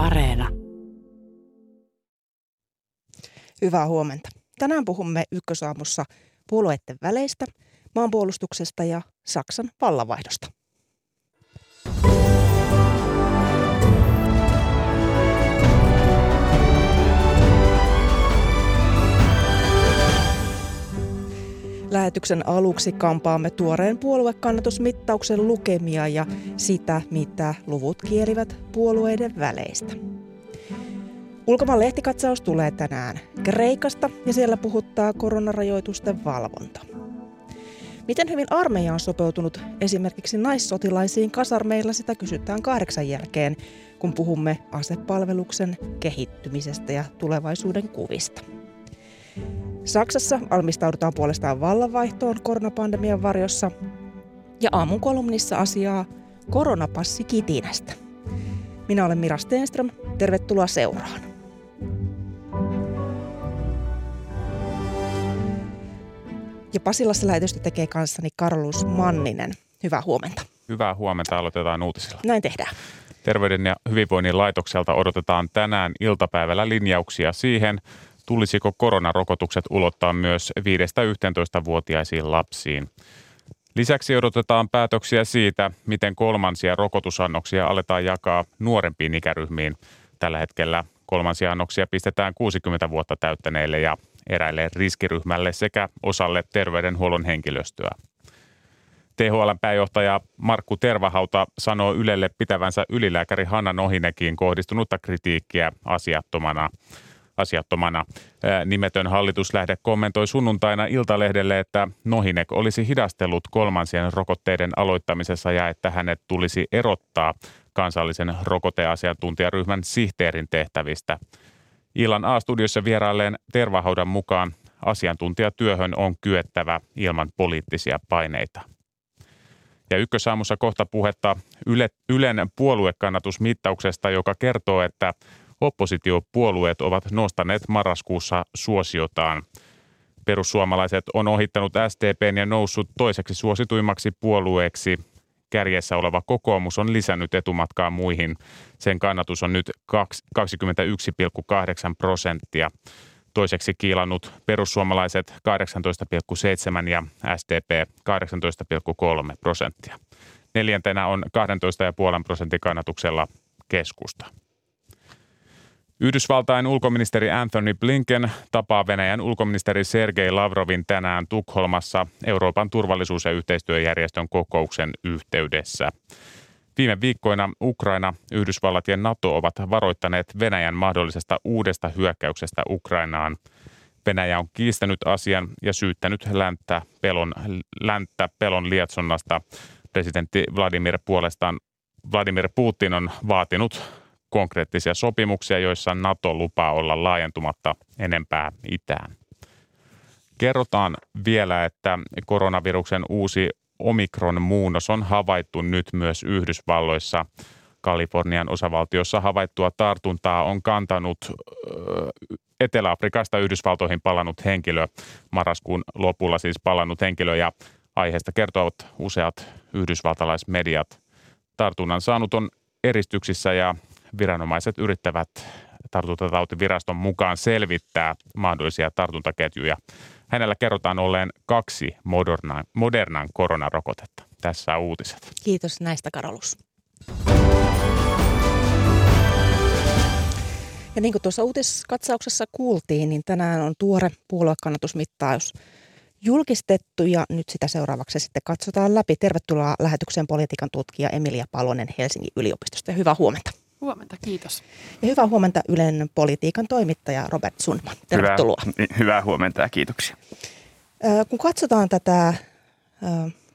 Areena. Hyvää huomenta. Tänään puhumme ykkösaamussa puolueiden väleistä, maanpuolustuksesta ja Saksan vallanvaihdosta. Lähetyksen aluksi kampaamme tuoreen puoluekannatusmittauksen lukemia ja sitä, mitä luvut kielivät puolueiden väleistä. Ulkomaan lehtikatsaus tulee tänään Kreikasta ja siellä puhuttaa koronarajoitusten valvonta. Miten hyvin armeija on sopeutunut esimerkiksi naissotilaisiin kasarmeilla, sitä kysytään kahdeksan jälkeen, kun puhumme asepalveluksen kehittymisestä ja tulevaisuuden kuvista. Saksassa valmistaudutaan puolestaan vallanvaihtoon koronapandemian varjossa ja aamun kolumnissa asiaa koronapassi kitinästä. Minä olen Mira Stenström. Tervetuloa seuraan. Ja Pasilassa lähetystä tekee kanssani Karolus Manninen. Hyvää huomenta. Hyvää huomenta. Aloitetaan uutisilla. Näin tehdään. Terveyden ja hyvinvoinnin laitokselta odotetaan tänään iltapäivällä linjauksia siihen, tulisiko koronarokotukset ulottaa myös 5-11-vuotiaisiin lapsiin. Lisäksi odotetaan päätöksiä siitä, miten kolmansia rokotusannoksia aletaan jakaa nuorempiin ikäryhmiin. Tällä hetkellä kolmansia annoksia pistetään 60 vuotta täyttäneille ja eräille riskiryhmälle sekä osalle terveydenhuollon henkilöstöä. THL pääjohtaja Markku Tervahauta sanoo Ylelle pitävänsä ylilääkäri Hanna Nohinekiin kohdistunutta kritiikkiä asiattomana asiattomana. Nimetön hallituslähde kommentoi sunnuntaina Iltalehdelle, että Nohinek olisi hidastellut kolmansien rokotteiden aloittamisessa ja että hänet tulisi erottaa kansallisen rokoteasiantuntijaryhmän sihteerin tehtävistä. Illan A-studiossa vierailleen Tervahaudan mukaan asiantuntijatyöhön on kyettävä ilman poliittisia paineita. Ja ykkösaamussa kohta puhetta Yle, Ylen puoluekannatusmittauksesta, joka kertoo, että oppositiopuolueet ovat nostaneet marraskuussa suosiotaan. Perussuomalaiset on ohittanut SDPn ja noussut toiseksi suosituimmaksi puolueeksi. Kärjessä oleva kokoomus on lisännyt etumatkaa muihin. Sen kannatus on nyt 21,8 prosenttia. Toiseksi kiilannut perussuomalaiset 18,7 ja SDP 18,3 prosenttia. Neljäntenä on 12,5 prosentin kannatuksella keskusta. Yhdysvaltain ulkoministeri Anthony Blinken tapaa Venäjän ulkoministeri Sergei Lavrovin tänään Tukholmassa Euroopan turvallisuus- ja yhteistyöjärjestön kokouksen yhteydessä. Viime viikkoina Ukraina, Yhdysvallat ja NATO ovat varoittaneet Venäjän mahdollisesta uudesta hyökkäyksestä Ukrainaan. Venäjä on kiistänyt asian ja syyttänyt länttä pelon, länttä pelon lietsonnasta. Presidentti Vladimir puolestaan Vladimir Putin on vaatinut konkreettisia sopimuksia, joissa NATO lupaa olla laajentumatta enempää itään. Kerrotaan vielä, että koronaviruksen uusi omikron-muunnos on havaittu nyt myös Yhdysvalloissa. Kalifornian osavaltiossa havaittua tartuntaa on kantanut Etelä-Afrikasta Yhdysvaltoihin palannut henkilö, marraskuun lopulla siis palannut henkilö ja aiheesta kertovat useat yhdysvaltalaismediat. Tartunnan saanut on eristyksissä ja viranomaiset yrittävät tartuntatautiviraston mukaan selvittää mahdollisia tartuntaketjuja. Hänellä kerrotaan olleen kaksi modernan, modernan koronarokotetta. Tässä on uutiset. Kiitos näistä, Karolus. Ja niin kuin tuossa uutiskatsauksessa kuultiin, niin tänään on tuore puoluekannatusmittaus julkistettu ja nyt sitä seuraavaksi sitten katsotaan läpi. Tervetuloa lähetykseen politiikan tutkija Emilia Palonen Helsingin yliopistosta ja hyvää huomenta. Huomenta, kiitos. Ja hyvää huomenta Ylen politiikan toimittaja Robert Sundman. Tervetuloa. Hyvää, hyvää huomenta ja kiitoksia. Kun katsotaan tätä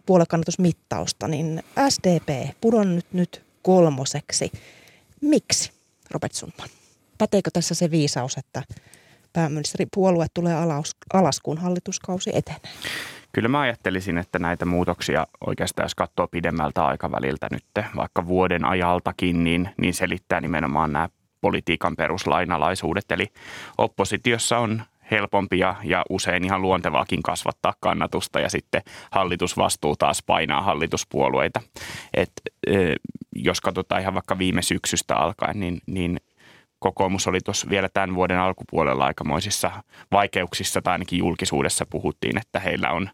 puoluekannatusmittausta, niin SDP pudonnut nyt kolmoseksi. Miksi, Robert Sundman? Päteekö tässä se viisaus, että pääministeripuolue tulee alas, alas kun hallituskausi etenee? Kyllä mä ajattelisin, että näitä muutoksia oikeastaan jos katsoo pidemmältä aikaväliltä nyt, vaikka vuoden ajaltakin, niin, niin selittää nimenomaan nämä politiikan peruslainalaisuudet. Eli oppositiossa on helpompi ja, ja usein ihan luontevaakin kasvattaa kannatusta ja sitten hallitusvastuu taas painaa hallituspuolueita. Et, e, jos katsotaan ihan vaikka viime syksystä alkaen, niin, niin kokoomus oli tuossa vielä tämän vuoden alkupuolella aikamoisissa vaikeuksissa, tai ainakin julkisuudessa puhuttiin, että heillä on,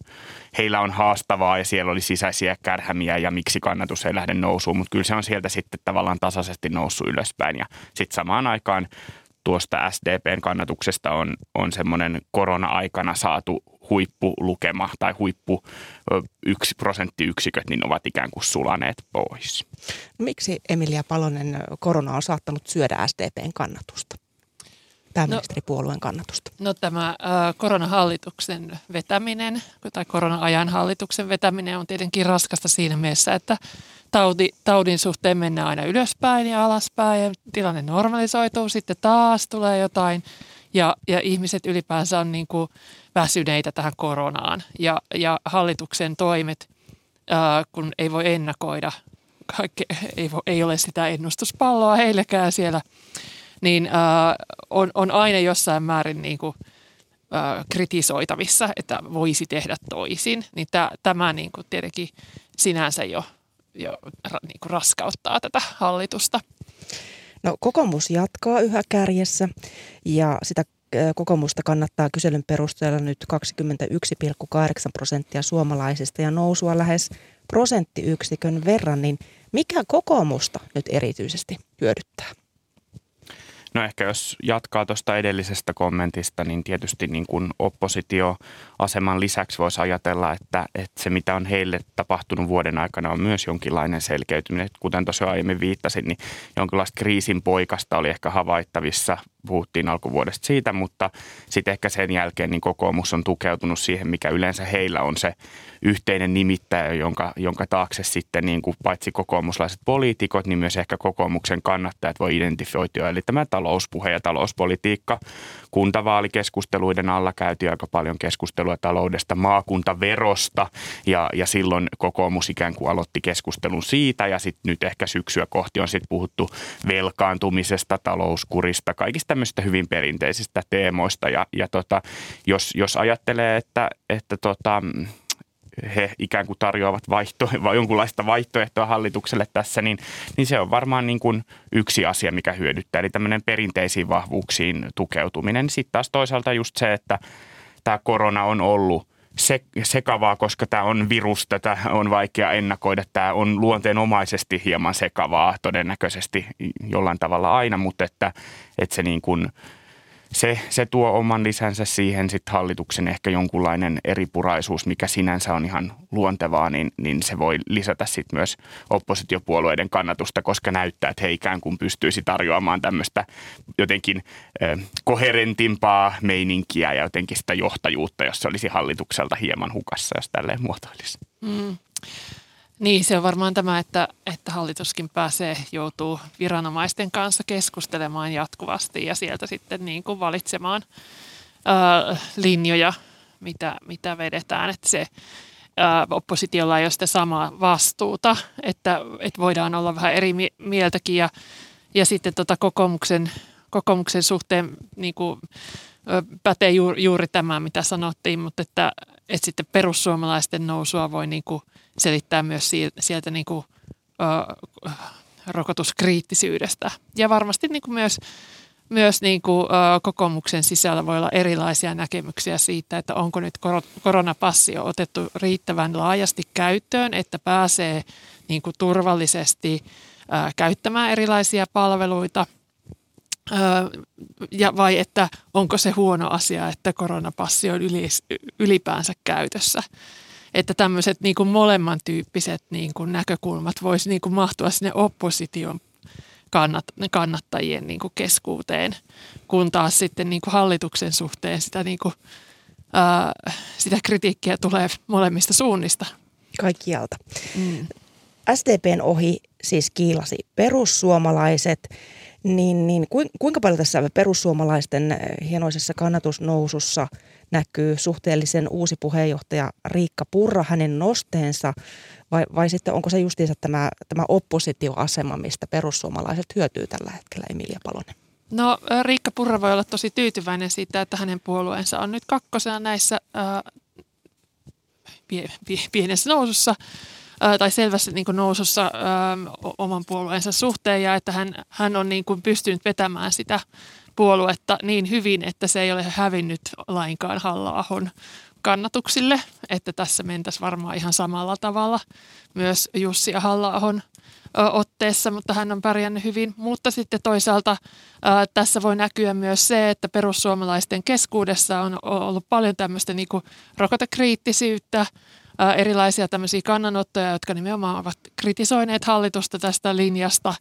heillä on haastavaa ja siellä oli sisäisiä kärhämiä ja miksi kannatus ei lähde nousuun, mutta kyllä se on sieltä sitten tavallaan tasaisesti noussut ylöspäin ja sitten samaan aikaan tuosta SDPn kannatuksesta on, on semmoinen korona-aikana saatu huippulukema tai huippu yksi prosenttiyksiköt, niin ovat ikään kuin sulaneet pois. Miksi Emilia Palonen korona on saattanut syödä SDPn kannatusta? Pääministeripuolueen kannatusta? No tämä äh, koronahallituksen vetäminen tai korona-ajan hallituksen vetäminen on tietenkin raskasta siinä mielessä, että tauti, taudin suhteen mennään aina ylöspäin ja alaspäin ja tilanne normalisoituu, sitten taas tulee jotain ja, ja ihmiset ylipäänsä on niin kuin väsyneitä tähän koronaan ja, ja hallituksen toimet, ää, kun ei voi ennakoida, kaikke, ei, voi, ei ole sitä ennustuspalloa heillekään siellä, niin ää, on, on aina jossain määrin niin kuin, ää, kritisoitavissa, että voisi tehdä toisin, niin tämä, tämä niin kuin tietenkin sinänsä jo – jo niin kuin raskauttaa tätä hallitusta. No kokoomus jatkaa yhä kärjessä ja sitä kokoomusta kannattaa kyselyn perusteella nyt 21,8 prosenttia suomalaisista ja nousua lähes prosenttiyksikön verran, niin mikä kokoomusta nyt erityisesti hyödyttää? No ehkä jos jatkaa tuosta edellisestä kommentista, niin tietysti niin kuin oppositioaseman lisäksi voisi ajatella, että, että se mitä on heille tapahtunut vuoden aikana on myös jonkinlainen selkeytyminen. Kuten tuossa aiemmin viittasin, niin jonkinlaista kriisin poikasta oli ehkä havaittavissa puhuttiin alkuvuodesta siitä, mutta sitten ehkä sen jälkeen niin kokoomus on tukeutunut siihen, mikä yleensä heillä on se yhteinen nimittäjä, jonka, jonka taakse sitten niin kuin paitsi kokoomuslaiset poliitikot, niin myös ehkä kokoomuksen kannattajat voi identifioitua. Eli tämä talouspuhe ja talouspolitiikka. Kuntavaalikeskusteluiden alla käytiin aika paljon keskustelua taloudesta, maakuntaverosta ja, ja silloin kokoomus ikään kuin aloitti keskustelun siitä ja sitten nyt ehkä syksyä kohti on sitten puhuttu velkaantumisesta, talouskurista, kaikista tämmöistä hyvin perinteisistä teemoista. Ja, ja tota, jos, jos ajattelee, että, että tota, he ikään kuin tarjoavat vaihto, vai jonkunlaista vaihtoehtoa hallitukselle tässä, niin, niin se on varmaan niin kuin yksi asia, mikä hyödyttää. Eli tämmöinen perinteisiin vahvuuksiin tukeutuminen. Sitten taas toisaalta just se, että tämä korona on ollut se, sekavaa, koska tämä on virus, tätä on vaikea ennakoida. Tämä on luonteenomaisesti hieman sekavaa todennäköisesti jollain tavalla aina, mutta että, että se niin kuin – se, se tuo oman lisänsä siihen sitten hallituksen ehkä jonkunlainen eripuraisuus, mikä sinänsä on ihan luontevaa, niin, niin se voi lisätä sitten myös oppositiopuolueiden kannatusta, koska näyttää, että he ikään kuin pystyisi tarjoamaan tämmöistä jotenkin eh, koherentimpaa meininkiä ja jotenkin sitä johtajuutta, jos se olisi hallitukselta hieman hukassa, jos tälleen muotoilisi. Mm. Niin, se on varmaan tämä, että, että hallituskin pääsee, joutuu viranomaisten kanssa keskustelemaan jatkuvasti ja sieltä sitten niin kuin valitsemaan ää, linjoja, mitä, mitä vedetään. Että se ää, oppositiolla ei ole sitä samaa vastuuta, että, että voidaan olla vähän eri mieltäkin ja, ja sitten tota kokoomuksen, kokoomuksen suhteen niin kuin, pätee juuri, juuri tämä, mitä sanottiin, mutta että, että sitten perussuomalaisten nousua voi niin kuin selittää myös sieltä niin kuin, ö, rokotuskriittisyydestä. Ja varmasti niin kuin myös, myös niin kuin, ö, kokoomuksen sisällä voi olla erilaisia näkemyksiä siitä, että onko nyt koronapassi otettu riittävän laajasti käyttöön, että pääsee niin kuin turvallisesti ö, käyttämään erilaisia palveluita – ja vai että onko se huono asia, että koronapassi on ylipäänsä käytössä. Että tämmöiset niin kuin molemman tyyppiset niin kuin näkökulmat voisi niin kuin mahtua sinne opposition kannat, kannattajien niin kuin keskuuteen, kun taas sitten niin kuin hallituksen suhteen sitä, niin kuin, ää, sitä kritiikkiä tulee molemmista suunnista. Kaikkialta. Mm. SDPn ohi siis kiilasi perussuomalaiset – niin, niin kuinka paljon tässä perussuomalaisten hienoisessa kannatusnousussa näkyy suhteellisen uusi puheenjohtaja Riikka Purra, hänen nosteensa, vai, vai sitten onko se justiinsa tämä, tämä oppositioasema, mistä perussuomalaiset hyötyy tällä hetkellä, Emilia Palonen? No Riikka Purra voi olla tosi tyytyväinen siitä, että hänen puolueensa on nyt kakkosena näissä ää, pie, pie, pienessä nousussa tai selvästi niin kuin nousussa ää, oman puolueensa suhteen ja että hän, hän on niin kuin pystynyt vetämään sitä puoluetta niin hyvin, että se ei ole hävinnyt lainkaan Halla-ahon kannatuksille, että tässä mentäisiin varmaan ihan samalla tavalla myös Jussi Halla-ahon otteessa, mutta hän on pärjännyt hyvin. Mutta sitten toisaalta ää, tässä voi näkyä myös se, että perussuomalaisten keskuudessa on ollut paljon tämmöistä niin kuin rokotekriittisyyttä, ää, erilaisia tämmöisiä kannanottoja, jotka nimenomaan ovat kritisoineet hallitusta tästä linjasta.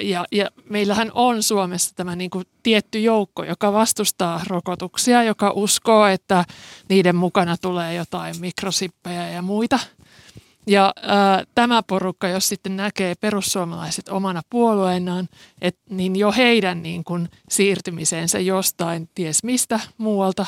Ja, ja meillähän on Suomessa tämä niin kuin tietty joukko, joka vastustaa rokotuksia, joka uskoo, että niiden mukana tulee jotain mikrosippejä ja muita – ja ää, tämä porukka, jos sitten näkee perussuomalaiset omana puolueenaan, et, niin jo heidän niin kun, siirtymisensä jostain ties mistä muualta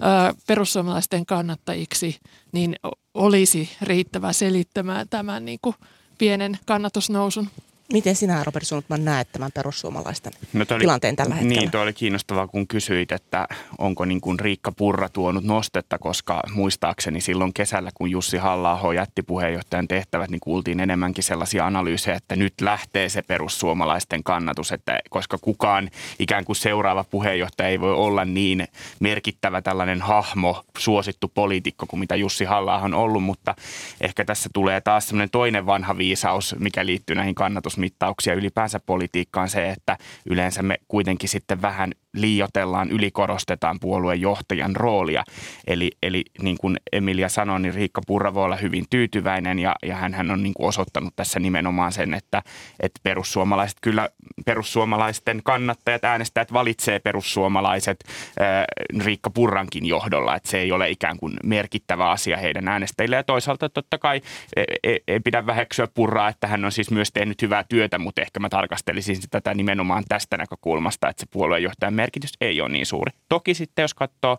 ää, perussuomalaisten kannattajiksi, niin olisi riittävä selittämään tämän niin kun, pienen kannatusnousun. Miten sinä, Robert Sundman, näet tämän perussuomalaisten no oli, tilanteen tällä hetkellä? Niin, tuo oli kiinnostavaa, kun kysyit, että onko niin kuin Riikka Purra tuonut nostetta, koska muistaakseni silloin kesällä, kun Jussi halla jätti puheenjohtajan tehtävät, niin kuultiin enemmänkin sellaisia analyysejä, että nyt lähtee se perussuomalaisten kannatus, että koska kukaan ikään kuin seuraava puheenjohtaja ei voi olla niin merkittävä tällainen hahmo, suosittu poliitikko kuin mitä Jussi halla on ollut, mutta ehkä tässä tulee taas sellainen toinen vanha viisaus, mikä liittyy näihin kannatus vaikutusmittauksia ylipäänsä politiikkaan. Se, että yleensä me kuitenkin sitten vähän liiotellaan, ylikorostetaan puolueen johtajan roolia. Eli, eli niin kuin Emilia sanoi, niin Riikka Purra voi olla hyvin tyytyväinen ja, ja hän on niin kuin osoittanut tässä nimenomaan sen, että, että perussuomalaiset kyllä, perussuomalaisten kannattajat, äänestäjät valitsee perussuomalaiset ää, Riikka Purrankin johdolla, että se ei ole ikään kuin merkittävä asia heidän äänestäjille. Ja toisaalta totta kai ei, e, ei pidä väheksyä Purraa, että hän on siis myös tehnyt hyvää työtä, mutta ehkä mä tarkastelisin tätä nimenomaan tästä näkökulmasta, että se puoluejohtajan merkitys ei ole niin suuri. Toki sitten jos katsoo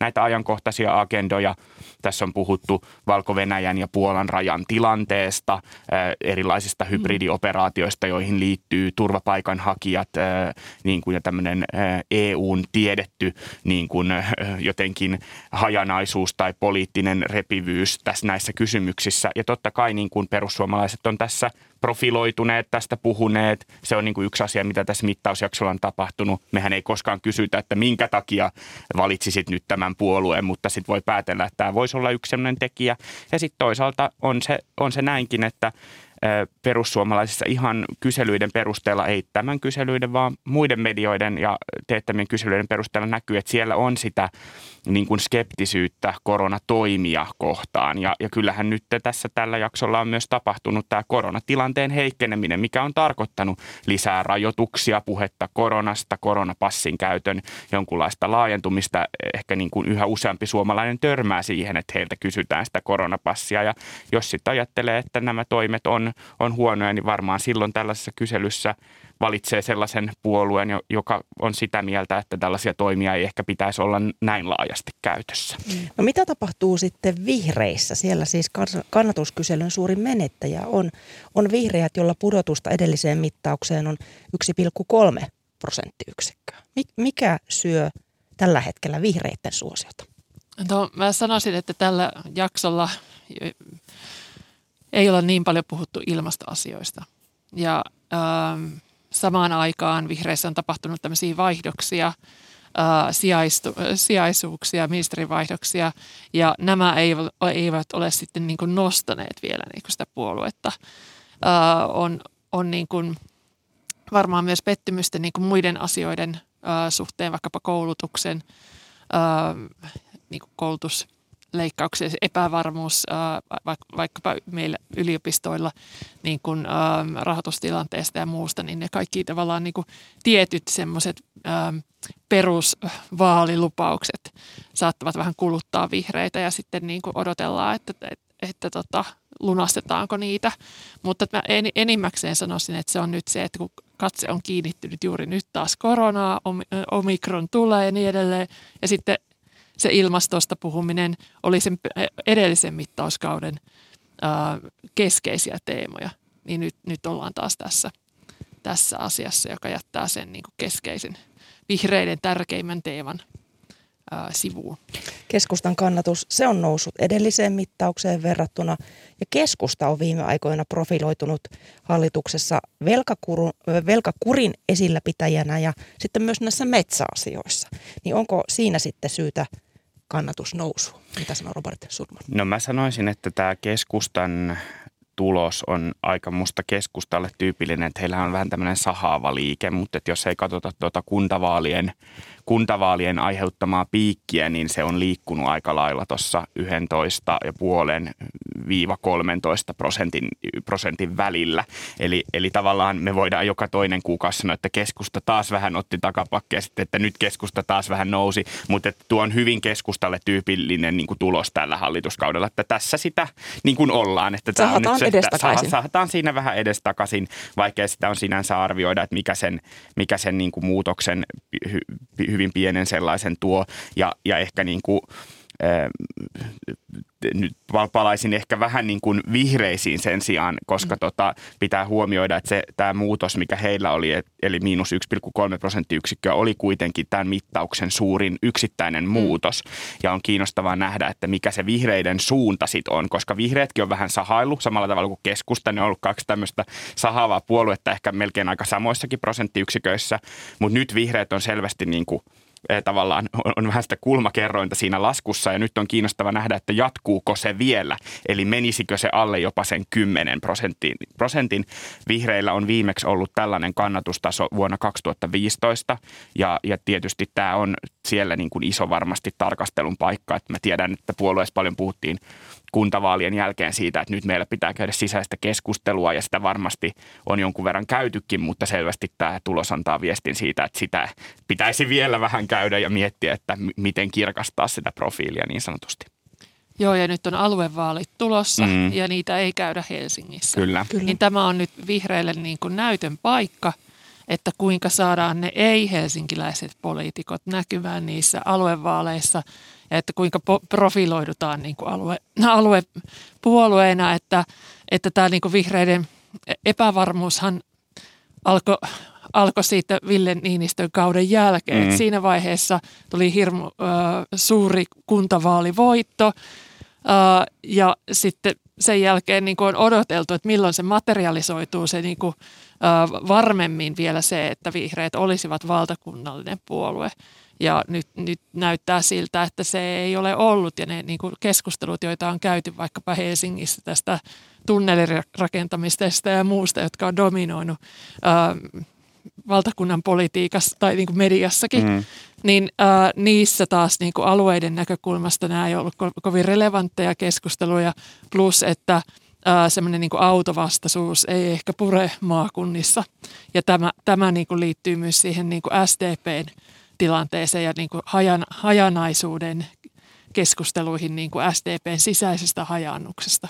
näitä ajankohtaisia agendoja. Tässä on puhuttu Valko-Venäjän ja Puolan rajan tilanteesta, erilaisista hybridioperaatioista, joihin liittyy turvapaikanhakijat niin kuin ja tämmöinen EUn tiedetty niin kuin jotenkin hajanaisuus tai poliittinen repivyys tässä näissä kysymyksissä. Ja totta kai niin kuin perussuomalaiset on tässä profiloituneet, tästä puhuneet. Se on niin kuin yksi asia, mitä tässä mittausjaksolla on tapahtunut. Mehän ei koskaan kysytä, että minkä takia valitsisit nyt tämän puolueen, mutta sitten voi päätellä, että tämä voisi olla yksi sellainen tekijä. Ja sitten toisaalta on se, on se näinkin, että perussuomalaisissa ihan kyselyiden perusteella, ei tämän kyselyiden, vaan muiden medioiden ja teettämien kyselyiden perusteella näkyy, että siellä on sitä niin kuin skeptisyyttä koronatoimia kohtaan. Ja, ja kyllähän nyt tässä tällä jaksolla on myös tapahtunut tämä koronatilanteen heikkeneminen, mikä on tarkoittanut lisää rajoituksia, puhetta koronasta, koronapassin käytön jonkunlaista laajentumista. Ehkä niin kuin yhä useampi suomalainen törmää siihen, että heiltä kysytään sitä koronapassia. Ja jos sitten ajattelee, että nämä toimet on, on huonoja, niin varmaan silloin tällaisessa kyselyssä valitsee sellaisen puolueen, joka on sitä mieltä, että tällaisia toimia ei ehkä pitäisi olla näin laajasti käytössä. No mitä tapahtuu sitten vihreissä? Siellä siis kannatuskyselyn suurin menettäjä on, on vihreät, jolla pudotusta edelliseen mittaukseen on 1,3 prosenttiyksikköä. Mikä syö tällä hetkellä vihreiden suosiota? No, mä sanoisin, että tällä jaksolla ei ole niin paljon puhuttu ilmastoasioista. Ja ähm, samaan aikaan vihreissä on tapahtunut tämmöisiä vaihdoksia, ää, sijaistu, sijaisuuksia, ministerivaihdoksia, ja nämä eivät ole sitten niin kuin nostaneet vielä niin kuin sitä puoluetta. Ää, on on niin kuin varmaan myös pettymystä niin kuin muiden asioiden ää, suhteen, vaikkapa koulutuksen, ää, niin kuin koulutus leikkauksia, epävarmuus vaikkapa meillä yliopistoilla niin kuin, rahoitustilanteesta ja muusta, niin ne kaikki tavallaan niin kuin tietyt semmoiset perusvaalilupaukset saattavat vähän kuluttaa vihreitä ja sitten niin kuin odotellaan, että, että, että tota, lunastetaanko niitä. Mutta mä enimmäkseen sanoisin, että se on nyt se, että kun katse on kiinnittynyt juuri nyt taas koronaa, omikron tulee ja niin edelleen, ja sitten se ilmastosta puhuminen oli sen edellisen mittauskauden keskeisiä teemoja. Niin nyt, nyt ollaan taas tässä, tässä asiassa, joka jättää sen niin kuin keskeisen vihreiden tärkeimmän teeman ää, sivuun. Keskustan kannatus, se on noussut edelliseen mittaukseen verrattuna ja keskusta on viime aikoina profiloitunut hallituksessa velkakurun, velkakurin esilläpitäjänä ja sitten myös näissä metsäasioissa. Niin onko siinä sitten syytä kannatus nousu? Mitä sanoo Robert Surman? No mä sanoisin, että tämä keskustan tulos on aika musta keskustalle tyypillinen, että heillä on vähän tämmöinen sahaava liike, mutta että jos ei katsota tuota kuntavaalien kuntavaalien aiheuttamaa piikkiä, niin se on liikkunut aika lailla tuossa 11 ja puolen viiva 13 prosentin, prosentin välillä. Eli, eli tavallaan me voidaan joka toinen kuukausi sanoa, että keskusta taas vähän otti takapakkeja sitten, että nyt keskusta taas vähän nousi, mutta että tuo on hyvin keskustalle tyypillinen niin kuin tulos tällä hallituskaudella, että tässä sitä niin kuin ollaan. Että tämä sahataan on nyt se, edestakaisin. Sahataan siinä vähän edestakaisin, vaikkea sitä on sinänsä arvioida, että mikä sen, mikä sen niin kuin muutoksen hyvin pienen sellaisen tuo. Ja, ja ehkä niin kuin, nyt palaisin ehkä vähän niin kuin vihreisiin sen sijaan, koska mm. tota, pitää huomioida, että se, tämä muutos, mikä heillä oli, eli miinus 1,3 prosenttiyksikköä, oli kuitenkin tämän mittauksen suurin yksittäinen mm. muutos. Ja on kiinnostavaa nähdä, että mikä se vihreiden suunta sitten on, koska vihreätkin on vähän sahailu samalla tavalla kuin keskusta. Ne on ollut kaksi tämmöistä sahaavaa puoluetta ehkä melkein aika samoissakin prosenttiyksiköissä, mutta nyt vihreät on selvästi niin kuin – tavallaan on, vähän sitä kulmakerrointa siinä laskussa ja nyt on kiinnostava nähdä, että jatkuuko se vielä, eli menisikö se alle jopa sen 10 prosentin. prosentin. Vihreillä on viimeksi ollut tällainen kannatustaso vuonna 2015 ja, ja tietysti tämä on siellä niin kuin iso varmasti tarkastelun paikka, että mä tiedän, että puolueessa paljon puhuttiin kuntavaalien jälkeen siitä, että nyt meillä pitää käydä sisäistä keskustelua ja sitä varmasti on jonkun verran käytykin, mutta selvästi tämä tulos antaa viestin siitä, että sitä pitäisi vielä vähän käydä ja miettiä, että miten kirkastaa sitä profiilia niin sanotusti. Joo, ja nyt on aluevaalit tulossa mm. ja niitä ei käydä Helsingissä. Kyllä. Kyllä. Niin tämä on nyt vihreille niin kuin näytön paikka, että kuinka saadaan ne ei-helsinkiläiset poliitikot näkymään niissä aluevaaleissa – että kuinka po- profiloidutaan niin kuin alue, aluepuolueena, että, että tämä niin kuin vihreiden epävarmuushan alkoi alko siitä Ville Niinistön kauden jälkeen. Mm. Siinä vaiheessa tuli hirmu ö, suuri kuntavaalivoitto ö, ja sitten sen jälkeen niin kuin on odoteltu, että milloin se materialisoituu se niin kuin, ö, varmemmin vielä se, että vihreät olisivat valtakunnallinen puolue. Ja nyt, nyt näyttää siltä, että se ei ole ollut. Ja ne niin kuin keskustelut, joita on käyty vaikkapa Helsingissä tästä tunnelirakentamisesta ja muusta, jotka on dominoinut ää, valtakunnan politiikassa tai niin kuin mediassakin, mm. niin ää, niissä taas niin kuin alueiden näkökulmasta nämä ei ollut ko- kovin relevantteja keskusteluja. Plus, että semmoinen niin autovastaisuus ei ehkä pure maakunnissa. Ja tämä, tämä niin kuin liittyy myös siihen niin kuin SDPn tilanteeseen ja niin kuin hajan, hajanaisuuden keskusteluihin niin kuin SDPn sisäisestä hajannuksesta.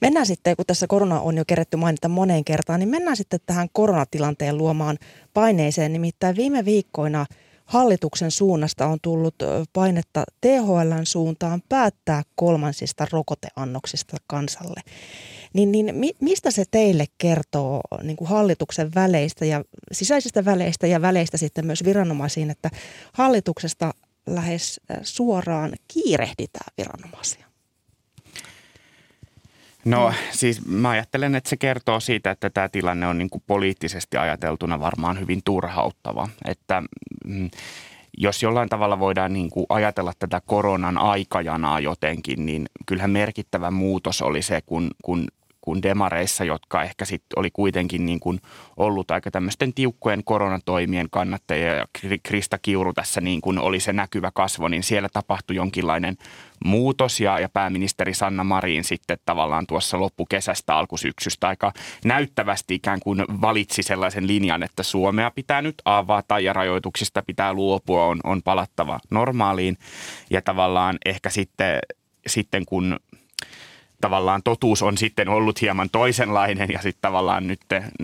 Mennään sitten, kun tässä korona on jo kerätty mainita moneen kertaan, niin mennään sitten tähän koronatilanteen luomaan paineeseen. Nimittäin viime viikkoina hallituksen suunnasta on tullut painetta THLn suuntaan päättää kolmansista rokoteannoksista kansalle. Niin, niin mi, mistä se teille kertoo niin kuin hallituksen väleistä ja sisäisistä väleistä ja väleistä sitten myös viranomaisiin, että hallituksesta lähes äh, suoraan kiirehditään viranomaisia? No siis mä ajattelen, että se kertoo siitä, että tämä tilanne on niin kuin poliittisesti ajateltuna varmaan hyvin turhauttava. Että mm, jos jollain tavalla voidaan niin kuin ajatella tätä koronan aikajanaa jotenkin, niin kyllähän merkittävä muutos oli se, kun, kun kuin demareissa, jotka ehkä sitten oli kuitenkin niin kuin ollut aika tämmöisten tiukkojen koronatoimien kannattajia ja Krista Kiuru tässä niin kuin oli se näkyvä kasvo, niin siellä tapahtui jonkinlainen muutos ja, ja pääministeri Sanna Marin sitten tavallaan tuossa loppukesästä alkusyksystä aika näyttävästi ikään kuin valitsi sellaisen linjan, että Suomea pitää nyt avata ja rajoituksista pitää luopua, on, on palattava normaaliin. Ja tavallaan ehkä sitten, sitten kun tavallaan totuus on sitten ollut hieman toisenlainen ja sitten tavallaan nyt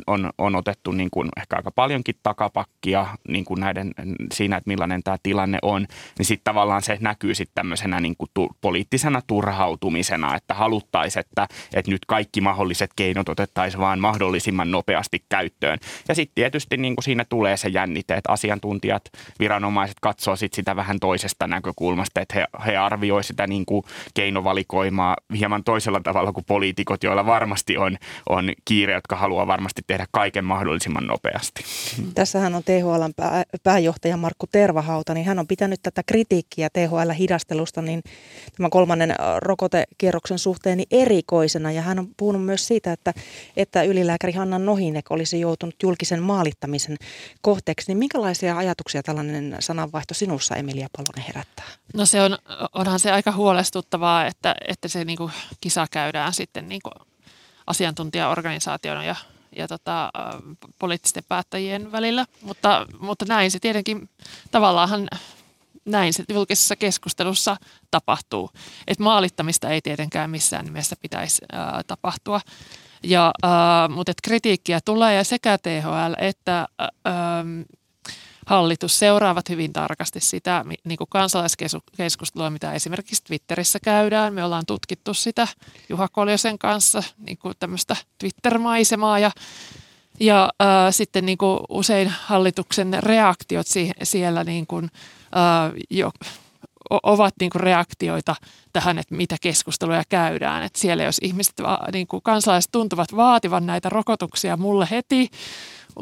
on, on otettu niin kuin ehkä aika paljonkin takapakkia niin kuin näiden, siinä, että millainen tämä tilanne on, niin sitten tavallaan se näkyy sitten tämmöisenä niin kuin tu, poliittisena turhautumisena, että haluttaisiin, että, että nyt kaikki mahdolliset keinot otettaisiin vaan mahdollisimman nopeasti käyttöön. Ja sitten tietysti niin kuin siinä tulee se jännite, että asiantuntijat, viranomaiset katsoo sit sitä vähän toisesta näkökulmasta, että he, he arvioivat sitä niin kuin keinovalikoimaa hieman toisella tavalla kuin poliitikot, joilla varmasti on, on kiire, jotka haluaa varmasti tehdä kaiken mahdollisimman nopeasti. Tässähän on THLn pää, pääjohtaja Markku Tervahauta, niin hän on pitänyt tätä kritiikkiä THL-hidastelusta niin tämän kolmannen rokotekierroksen suhteen niin erikoisena. Ja hän on puhunut myös siitä, että, että ylilääkäri Hanna Nohinek olisi joutunut julkisen maalittamisen kohteeksi. Niin minkälaisia ajatuksia tällainen sananvaihto sinussa, Emilia Palonen, herättää? No se on, onhan se aika huolestuttavaa, että, että se niin kuin kisa käydään sitten niin kuin asiantuntijaorganisaationa ja, ja tota, poliittisten päättäjien välillä. Mutta, mutta näin se tietenkin tavallaan näin se julkisessa keskustelussa tapahtuu. että maalittamista ei tietenkään missään nimessä pitäisi ää, tapahtua. Ja, ää, mutta et kritiikkiä tulee ja sekä THL että ää, hallitus seuraavat hyvin tarkasti sitä niin kuin kansalaiskeskustelua, mitä esimerkiksi Twitterissä käydään. Me ollaan tutkittu sitä Juha Koljosen kanssa, niin kuin tämmöistä Twitter-maisemaa ja ja äh, sitten niin kuin usein hallituksen reaktiot siihen, siellä niin kuin, äh, jo, ovat niin kuin reaktioita tähän, että mitä keskusteluja käydään. Että siellä jos ihmiset, niin kuin kansalaiset tuntuvat vaativan näitä rokotuksia mulle heti,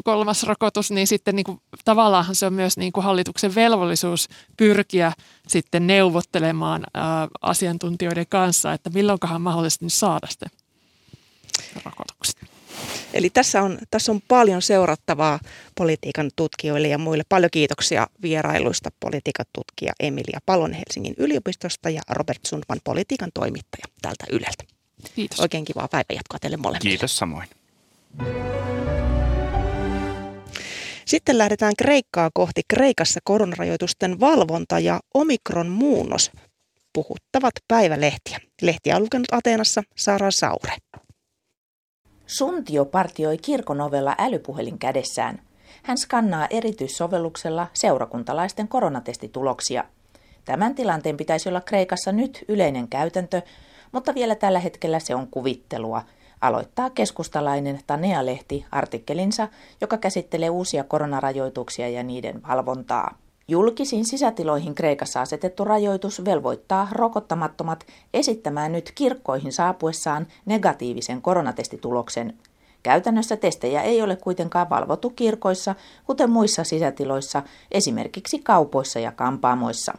kolmas rokotus, niin sitten niin kuin, tavallaanhan se on myös niin kuin hallituksen velvollisuus pyrkiä sitten neuvottelemaan ää, asiantuntijoiden kanssa, että milloinkohan mahdollisesti saada sitten rokotukset. Eli tässä on, tässä on paljon seurattavaa politiikan tutkijoille ja muille. Paljon kiitoksia vierailuista politiikan tutkija Emilia Palon Helsingin yliopistosta ja Robert Sundman politiikan toimittaja tältä Yleltä. Kiitos. Oikein kivaa päivänjatkoa teille molemmille. Kiitos samoin. Sitten lähdetään Kreikkaa kohti. Kreikassa koronarajoitusten valvonta ja omikron muunnos puhuttavat päivälehtiä. Lehtiä on lukenut Ateenassa Sara Saure. Suntio partioi kirkonovella älypuhelin kädessään. Hän skannaa erityissovelluksella seurakuntalaisten koronatestituloksia. Tämän tilanteen pitäisi olla Kreikassa nyt yleinen käytäntö, mutta vielä tällä hetkellä se on kuvittelua – aloittaa keskustalainen Tanea-lehti artikkelinsa, joka käsittelee uusia koronarajoituksia ja niiden valvontaa. Julkisiin sisätiloihin Kreikassa asetettu rajoitus velvoittaa rokottamattomat esittämään nyt kirkkoihin saapuessaan negatiivisen koronatestituloksen. Käytännössä testejä ei ole kuitenkaan valvottu kirkoissa, kuten muissa sisätiloissa, esimerkiksi kaupoissa ja kampaamoissa.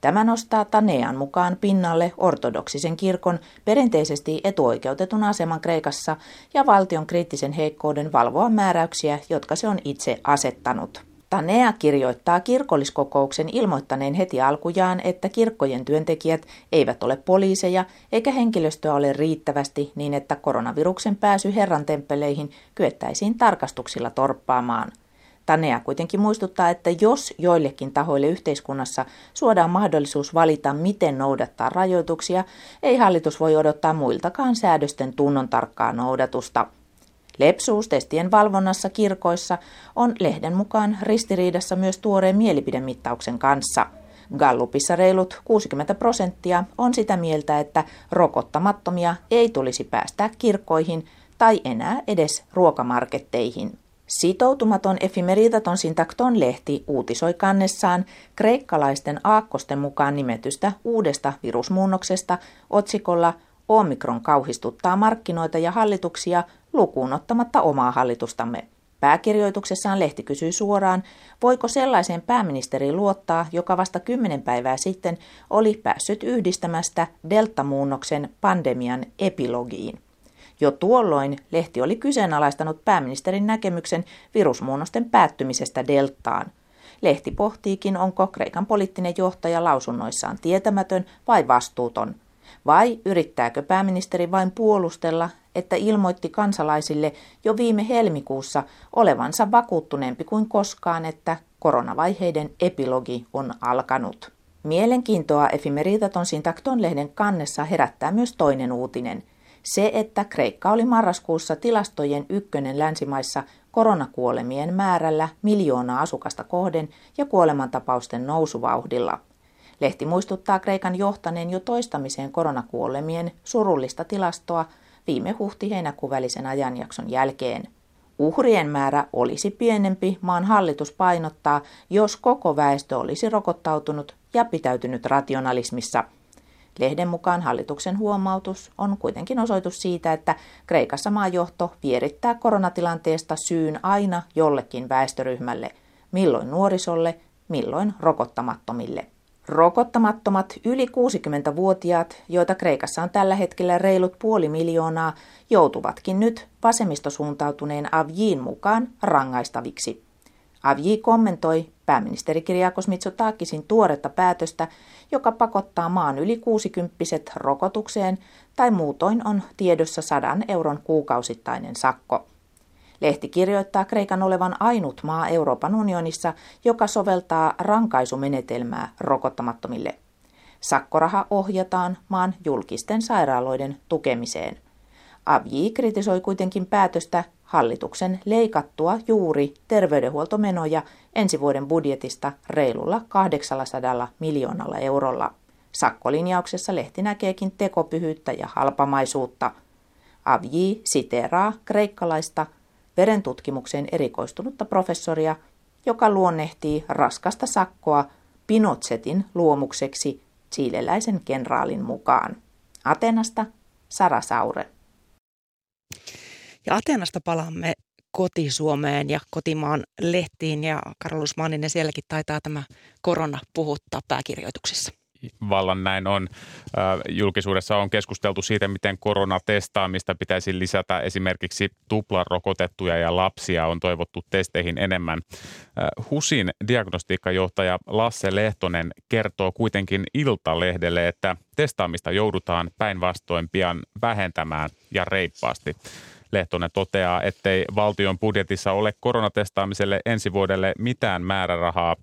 Tämä nostaa Tanean mukaan pinnalle ortodoksisen kirkon perinteisesti etuoikeutetun aseman Kreikassa ja valtion kriittisen heikkouden valvoa määräyksiä, jotka se on itse asettanut. Tanea kirjoittaa kirkolliskokouksen ilmoittaneen heti alkujaan, että kirkkojen työntekijät eivät ole poliiseja eikä henkilöstöä ole riittävästi niin, että koronaviruksen pääsy herran temppeleihin kyettäisiin tarkastuksilla torppaamaan. Tanea kuitenkin muistuttaa, että jos joillekin tahoille yhteiskunnassa suodaan mahdollisuus valita, miten noudattaa rajoituksia, ei hallitus voi odottaa muiltakaan säädösten tunnon tarkkaa noudatusta. Lepsuus testien valvonnassa kirkoissa on lehden mukaan ristiriidassa myös tuoreen mielipidemittauksen kanssa. Gallupissa reilut 60 prosenttia on sitä mieltä, että rokottamattomia ei tulisi päästää kirkkoihin tai enää edes ruokamarketteihin. Sitoutumaton efemeritaton syntakton lehti uutisoi kannessaan kreikkalaisten aakkosten mukaan nimetystä uudesta virusmuunnoksesta otsikolla Omikron kauhistuttaa markkinoita ja hallituksia lukuun ottamatta omaa hallitustamme. Pääkirjoituksessaan lehti kysyy suoraan, voiko sellaiseen pääministeriin luottaa, joka vasta kymmenen päivää sitten oli päässyt yhdistämästä deltamuunnoksen pandemian epilogiin. Jo tuolloin lehti oli kyseenalaistanut pääministerin näkemyksen virusmuunnosten päättymisestä deltaan. Lehti pohtiikin, onko Kreikan poliittinen johtaja lausunnoissaan tietämätön vai vastuuton. Vai yrittääkö pääministeri vain puolustella, että ilmoitti kansalaisille jo viime helmikuussa olevansa vakuuttuneempi kuin koskaan, että koronavaiheiden epilogi on alkanut. Mielenkiintoa Efimeritaton Sintakton lehden kannessa herättää myös toinen uutinen – Se, että Kreikka oli marraskuussa tilastojen ykkönen länsimaissa koronakuolemien määrällä miljoonaa asukasta kohden ja kuolemantapausten nousuvauhdilla. Lehti muistuttaa Kreikan johtaneen jo toistamiseen koronakuolemien surullista tilastoa viime huhti-heinäkuun välisen ajanjakson jälkeen. Uhrien määrä olisi pienempi, maan hallitus painottaa, jos koko väestö olisi rokottautunut ja pitäytynyt rationalismissa – Lehden mukaan hallituksen huomautus on kuitenkin osoitus siitä, että Kreikassa maajohto vierittää koronatilanteesta syyn aina jollekin väestöryhmälle, milloin nuorisolle, milloin rokottamattomille. Rokottamattomat yli 60-vuotiaat, joita Kreikassa on tällä hetkellä reilut puoli miljoonaa, joutuvatkin nyt vasemmistosuuntautuneen Avjiin mukaan rangaistaviksi. Avji kommentoi pääministeri Kiriakos Mitsotakisin tuoretta päätöstä, joka pakottaa maan yli 60 rokotukseen tai muutoin on tiedossa sadan euron kuukausittainen sakko. Lehti kirjoittaa Kreikan olevan ainut maa Euroopan unionissa, joka soveltaa rankaisumenetelmää rokottamattomille. Sakkoraha ohjataan maan julkisten sairaaloiden tukemiseen. Avji kritisoi kuitenkin päätöstä hallituksen leikattua juuri terveydenhuoltomenoja ensi vuoden budjetista reilulla 800 miljoonalla eurolla. Sakkolinjauksessa lehti näkeekin tekopyhyyttä ja halpamaisuutta. Avji siteeraa kreikkalaista verentutkimukseen erikoistunutta professoria, joka luonnehtii raskasta sakkoa Pinotsetin luomukseksi chileläisen kenraalin mukaan. Atenasta Sara Saure. Ja Atenasta palaamme koti-Suomeen ja kotimaan lehtiin ja Karolus Manninen sielläkin taitaa tämä korona puhuttaa pääkirjoituksissa. Vallan näin on. Julkisuudessa on keskusteltu siitä, miten koronatestaamista pitäisi lisätä. Esimerkiksi tuplarokotettuja ja lapsia on toivottu testeihin enemmän. HUSin diagnostiikkajohtaja Lasse Lehtonen kertoo kuitenkin Iltalehdelle, että testaamista joudutaan päinvastoin pian vähentämään ja reippaasti. Lehtonen toteaa, ettei valtion budjetissa ole koronatestaamiselle ensi vuodelle mitään määrärahaa.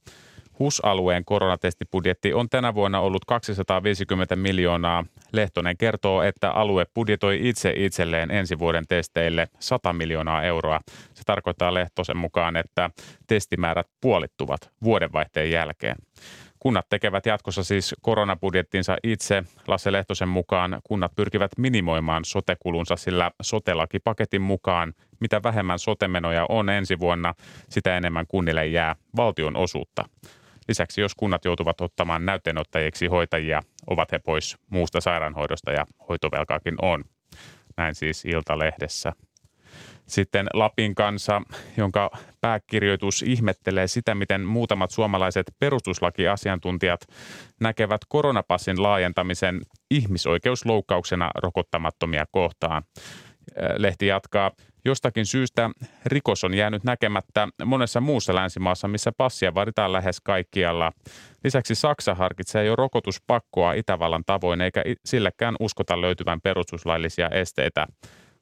HUS-alueen koronatestibudjetti on tänä vuonna ollut 250 miljoonaa. Lehtonen kertoo, että alue budjetoi itse itselleen ensi vuoden testeille 100 miljoonaa euroa. Se tarkoittaa Lehtosen mukaan, että testimäärät puolittuvat vuodenvaihteen jälkeen. Kunnat tekevät jatkossa siis koronabudjettinsa itse. Lasse Lehtosen mukaan kunnat pyrkivät minimoimaan sotekulunsa, sillä sotelakipaketin mukaan mitä vähemmän sotemenoja on ensi vuonna, sitä enemmän kunnille jää valtion osuutta. Lisäksi jos kunnat joutuvat ottamaan näytteenottajiksi hoitajia, ovat he pois muusta sairaanhoidosta ja hoitovelkaakin on. Näin siis Iltalehdessä. Sitten Lapin kanssa, jonka pääkirjoitus ihmettelee sitä, miten muutamat suomalaiset perustuslakiasiantuntijat näkevät koronapassin laajentamisen ihmisoikeusloukkauksena rokottamattomia kohtaan. Lehti jatkaa, jostakin syystä rikos on jäänyt näkemättä monessa muussa länsimaassa, missä passia vaaditaan lähes kaikkialla. Lisäksi Saksa harkitsee jo rokotuspakkoa Itävallan tavoin, eikä sillekään uskota löytyvän perustuslaillisia esteitä.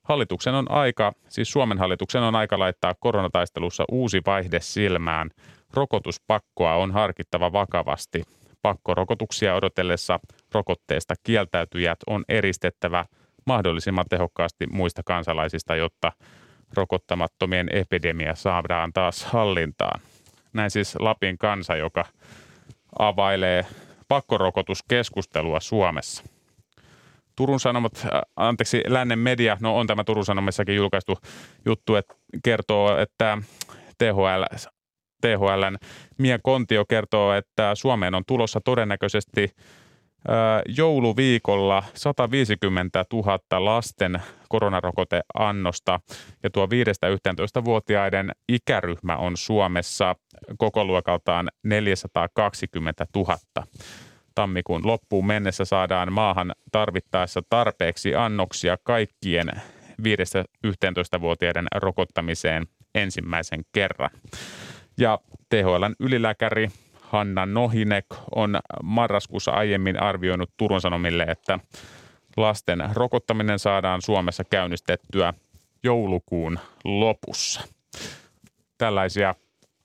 Hallituksen on aika, siis Suomen hallituksen on aika laittaa koronataistelussa uusi vaihde silmään. Rokotuspakkoa on harkittava vakavasti. Pakkorokotuksia odotellessa rokotteesta kieltäytyjät on eristettävä mahdollisimman tehokkaasti muista kansalaisista, jotta rokottamattomien epidemia saadaan taas hallintaan. Näin siis Lapin kansa, joka availee pakkorokotuskeskustelua Suomessa. Turun Sanomat, anteeksi, Lännen media, no on tämä Turun Sanomissakin julkaistu juttu, että kertoo, että THL, THLn Mia Kontio kertoo, että Suomeen on tulossa todennäköisesti jouluviikolla 150 000 lasten koronarokoteannosta. Ja tuo 5-11-vuotiaiden ikäryhmä on Suomessa koko luokaltaan 420 000 tammikuun loppuun mennessä saadaan maahan tarvittaessa tarpeeksi annoksia kaikkien 5-11-vuotiaiden rokottamiseen ensimmäisen kerran. Ja THLn ylilääkäri Hanna Nohinek on marraskuussa aiemmin arvioinut Turun Sanomille, että lasten rokottaminen saadaan Suomessa käynnistettyä joulukuun lopussa. Tällaisia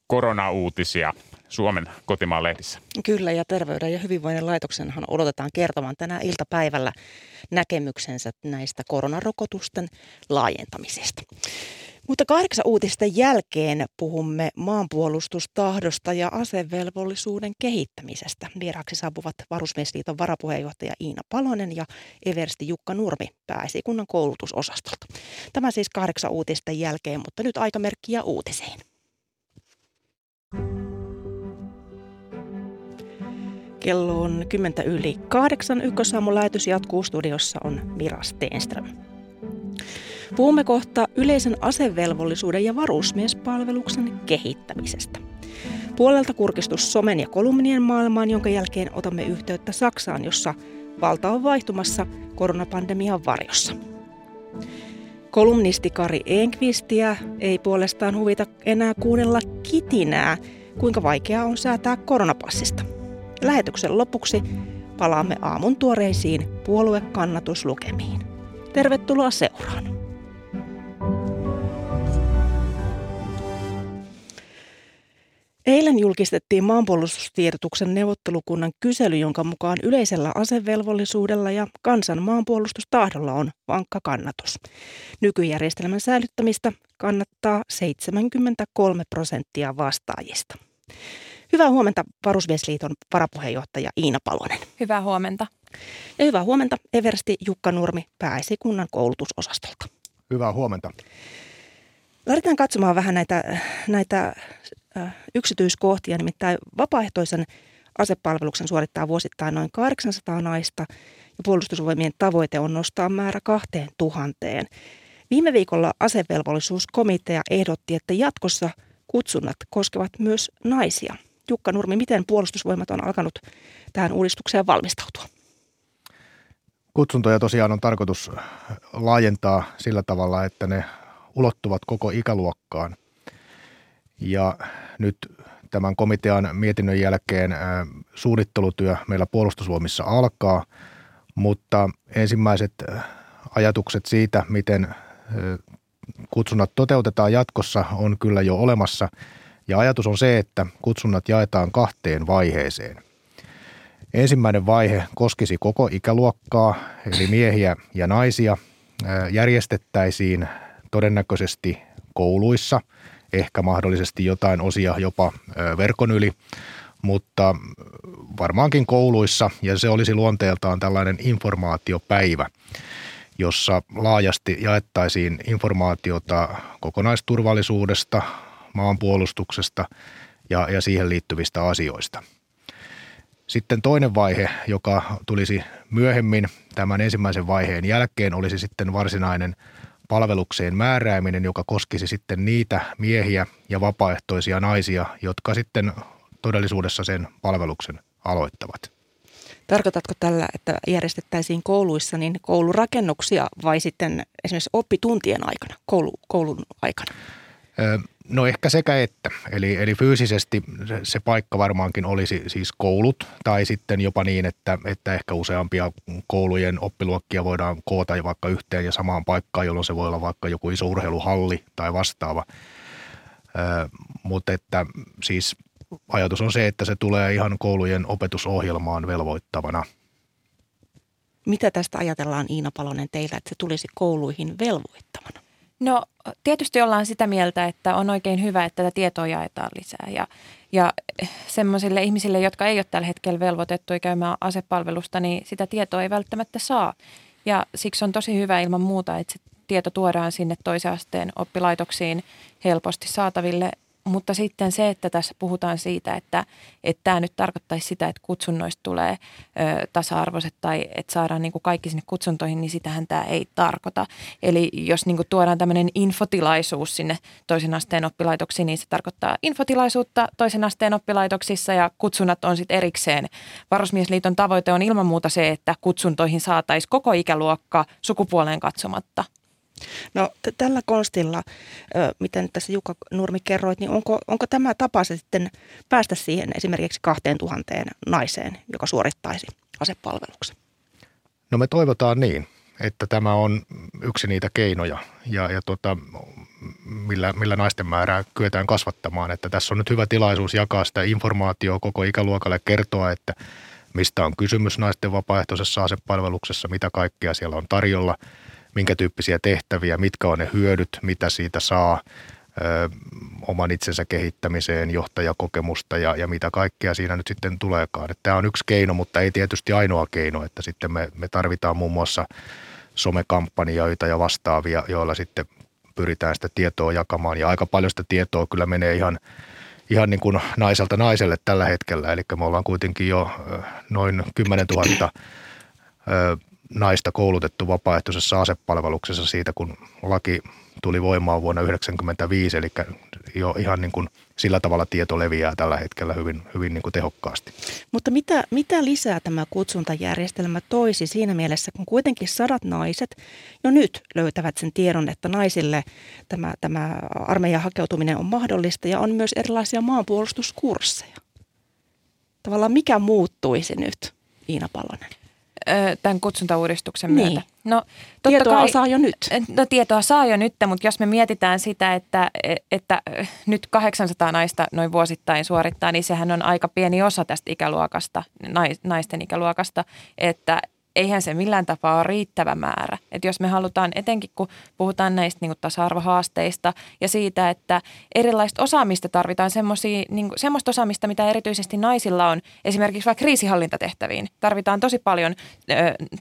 koronauutisia Suomen kotimaan lehdissä. Kyllä, ja Terveyden ja hyvinvoinnin laitoksenhan odotetaan kertomaan tänä iltapäivällä näkemyksensä näistä koronarokotusten laajentamisesta. Mutta kahdeksan uutisten jälkeen puhumme maanpuolustustahdosta ja asevelvollisuuden kehittämisestä. Vieraaksi saapuvat Varusmiesliiton varapuheenjohtaja Iina Palonen ja Eversti Jukka Nurmi pääesikunnan koulutusosastolta. Tämä siis kahdeksan uutisten jälkeen, mutta nyt aikamerkkiä uutisiin. Kello on 10 yli kahdeksan. Ykkösaamun lähetys jatkuu. Studiossa on Mira Steenström. Puhumme kohta yleisen asevelvollisuuden ja varusmiespalveluksen kehittämisestä. Puolelta kurkistus somen ja kolumnien maailmaan, jonka jälkeen otamme yhteyttä Saksaan, jossa valta on vaihtumassa koronapandemian varjossa. Kolumnisti Kari Enqvistiä ei puolestaan huvita enää kuunnella kitinää, kuinka vaikeaa on säätää koronapassista. Lähetyksen lopuksi palaamme aamun tuoreisiin puoluekannatuslukemiin. Tervetuloa seuraan. Eilen julkistettiin maanpuolustustiedotuksen neuvottelukunnan kysely, jonka mukaan yleisellä asevelvollisuudella ja kansan maanpuolustustahdolla on vankka kannatus. Nykyjärjestelmän säilyttämistä kannattaa 73 prosenttia vastaajista. Hyvää huomenta Varusmiesliiton varapuheenjohtaja Iina Palonen. Hyvää huomenta. Ja hyvää huomenta Eversti Jukka Nurmi pääesikunnan koulutusosastolta. Hyvää huomenta. Lähdetään katsomaan vähän näitä, näitä yksityiskohtia, nimittäin vapaaehtoisen asepalveluksen suorittaa vuosittain noin 800 naista ja puolustusvoimien tavoite on nostaa määrä kahteen tuhanteen. Viime viikolla asevelvollisuuskomitea ehdotti, että jatkossa kutsunnat koskevat myös naisia. Jukka Nurmi, miten puolustusvoimat on alkanut tähän uudistukseen valmistautua? Kutsuntoja tosiaan on tarkoitus laajentaa sillä tavalla, että ne ulottuvat koko ikäluokkaan. Ja nyt tämän komitean mietinnön jälkeen suunnittelutyö meillä puolustusvoimissa alkaa, mutta ensimmäiset ajatukset siitä, miten kutsunnat toteutetaan jatkossa, on kyllä jo olemassa. Ja ajatus on se, että kutsunnat jaetaan kahteen vaiheeseen. Ensimmäinen vaihe koskisi koko ikäluokkaa, eli miehiä ja naisia. Järjestettäisiin todennäköisesti kouluissa, ehkä mahdollisesti jotain osia jopa verkon yli, mutta varmaankin kouluissa, ja se olisi luonteeltaan tällainen informaatiopäivä, jossa laajasti jaettaisiin informaatiota kokonaisturvallisuudesta, maanpuolustuksesta ja, ja siihen liittyvistä asioista. Sitten toinen vaihe, joka tulisi myöhemmin tämän ensimmäisen vaiheen jälkeen, olisi sitten varsinainen palvelukseen määrääminen, joka koskisi sitten niitä miehiä ja vapaaehtoisia naisia, jotka sitten todellisuudessa sen palveluksen aloittavat. Tarkoitatko tällä, että järjestettäisiin kouluissa niin koulurakennuksia vai sitten esimerkiksi oppituntien aikana, koulu, koulun aikana? No ehkä sekä että. Eli, eli fyysisesti se, paikka varmaankin olisi siis koulut tai sitten jopa niin, että, että ehkä useampia koulujen oppiluokkia voidaan koota vaikka yhteen ja samaan paikkaan, jolloin se voi olla vaikka joku iso urheiluhalli tai vastaava. Ö, mutta että siis ajatus on se, että se tulee ihan koulujen opetusohjelmaan velvoittavana. Mitä tästä ajatellaan Iina Palonen teillä, että se tulisi kouluihin velvoittavana? No tietysti ollaan sitä mieltä, että on oikein hyvä, että tätä tietoa jaetaan lisää. Ja, ja semmoisille ihmisille, jotka ei ole tällä hetkellä velvoitettu käymään asepalvelusta, niin sitä tietoa ei välttämättä saa. Ja siksi on tosi hyvä ilman muuta, että se tieto tuodaan sinne toisen asteen oppilaitoksiin helposti saataville mutta sitten se, että tässä puhutaan siitä, että, että tämä nyt tarkoittaisi sitä, että kutsunnoista tulee ö, tasa-arvoiset tai että saadaan niin kuin kaikki sinne kutsuntoihin, niin sitähän tämä ei tarkoita. Eli jos niin kuin tuodaan tämmöinen infotilaisuus sinne toisen asteen oppilaitoksiin, niin se tarkoittaa infotilaisuutta toisen asteen oppilaitoksissa ja kutsunnat on sitten erikseen. Varusmiesliiton tavoite on ilman muuta se, että kutsuntoihin saataisiin koko ikäluokka sukupuoleen katsomatta – No t- tällä konstilla, ö, miten tässä Jukka Nurmi kerroit, niin onko, onko tämä tapa se sitten päästä siihen esimerkiksi 2000 naiseen, joka suorittaisi asepalveluksen? No me toivotaan niin. että tämä on yksi niitä keinoja ja, ja tota, millä, millä naisten määrää kyetään kasvattamaan. Että tässä on nyt hyvä tilaisuus jakaa sitä informaatiota koko ikäluokalle kertoa, että mistä on kysymys naisten vapaaehtoisessa asepalveluksessa, mitä kaikkea siellä on tarjolla, minkä tyyppisiä tehtäviä, mitkä on ne hyödyt, mitä siitä saa, ö, oman itsensä kehittämiseen, johtajakokemusta ja, ja mitä kaikkea siinä nyt sitten tuleekaan. Että tämä on yksi keino, mutta ei tietysti ainoa keino, että sitten me, me tarvitaan muun muassa somekampanjoita ja vastaavia, joilla sitten pyritään sitä tietoa jakamaan. Ja aika paljon sitä tietoa kyllä menee ihan, ihan niin kuin naiselta naiselle tällä hetkellä. Eli me ollaan kuitenkin jo noin 10 000 naista koulutettu vapaaehtoisessa asepalveluksessa siitä, kun laki tuli voimaan vuonna 1995, eli jo ihan niin kuin sillä tavalla tieto leviää tällä hetkellä hyvin, hyvin niin kuin tehokkaasti. Mutta mitä, mitä lisää tämä kutsuntajärjestelmä toisi siinä mielessä, kun kuitenkin sadat naiset jo nyt löytävät sen tiedon, että naisille tämä, tämä armeijan hakeutuminen on mahdollista ja on myös erilaisia maanpuolustuskursseja? Tavallaan mikä muuttuisi nyt, Iina Palonen? Tämän kutsuntauudistuksen niin. myötä? No, tietoa kai, saa jo nyt. No tietoa saa jo nyt, mutta jos me mietitään sitä, että, että nyt 800 naista noin vuosittain suorittaa, niin sehän on aika pieni osa tästä ikäluokasta, naisten ikäluokasta, että eihän se millään tapaa ole riittävä määrä. Et jos me halutaan, etenkin kun puhutaan näistä niin tasa-arvohaasteista ja siitä, että erilaista osaamista tarvitaan, niin semmoista osaamista, mitä erityisesti naisilla on, esimerkiksi vaikka kriisihallintatehtäviin, tarvitaan tosi paljon,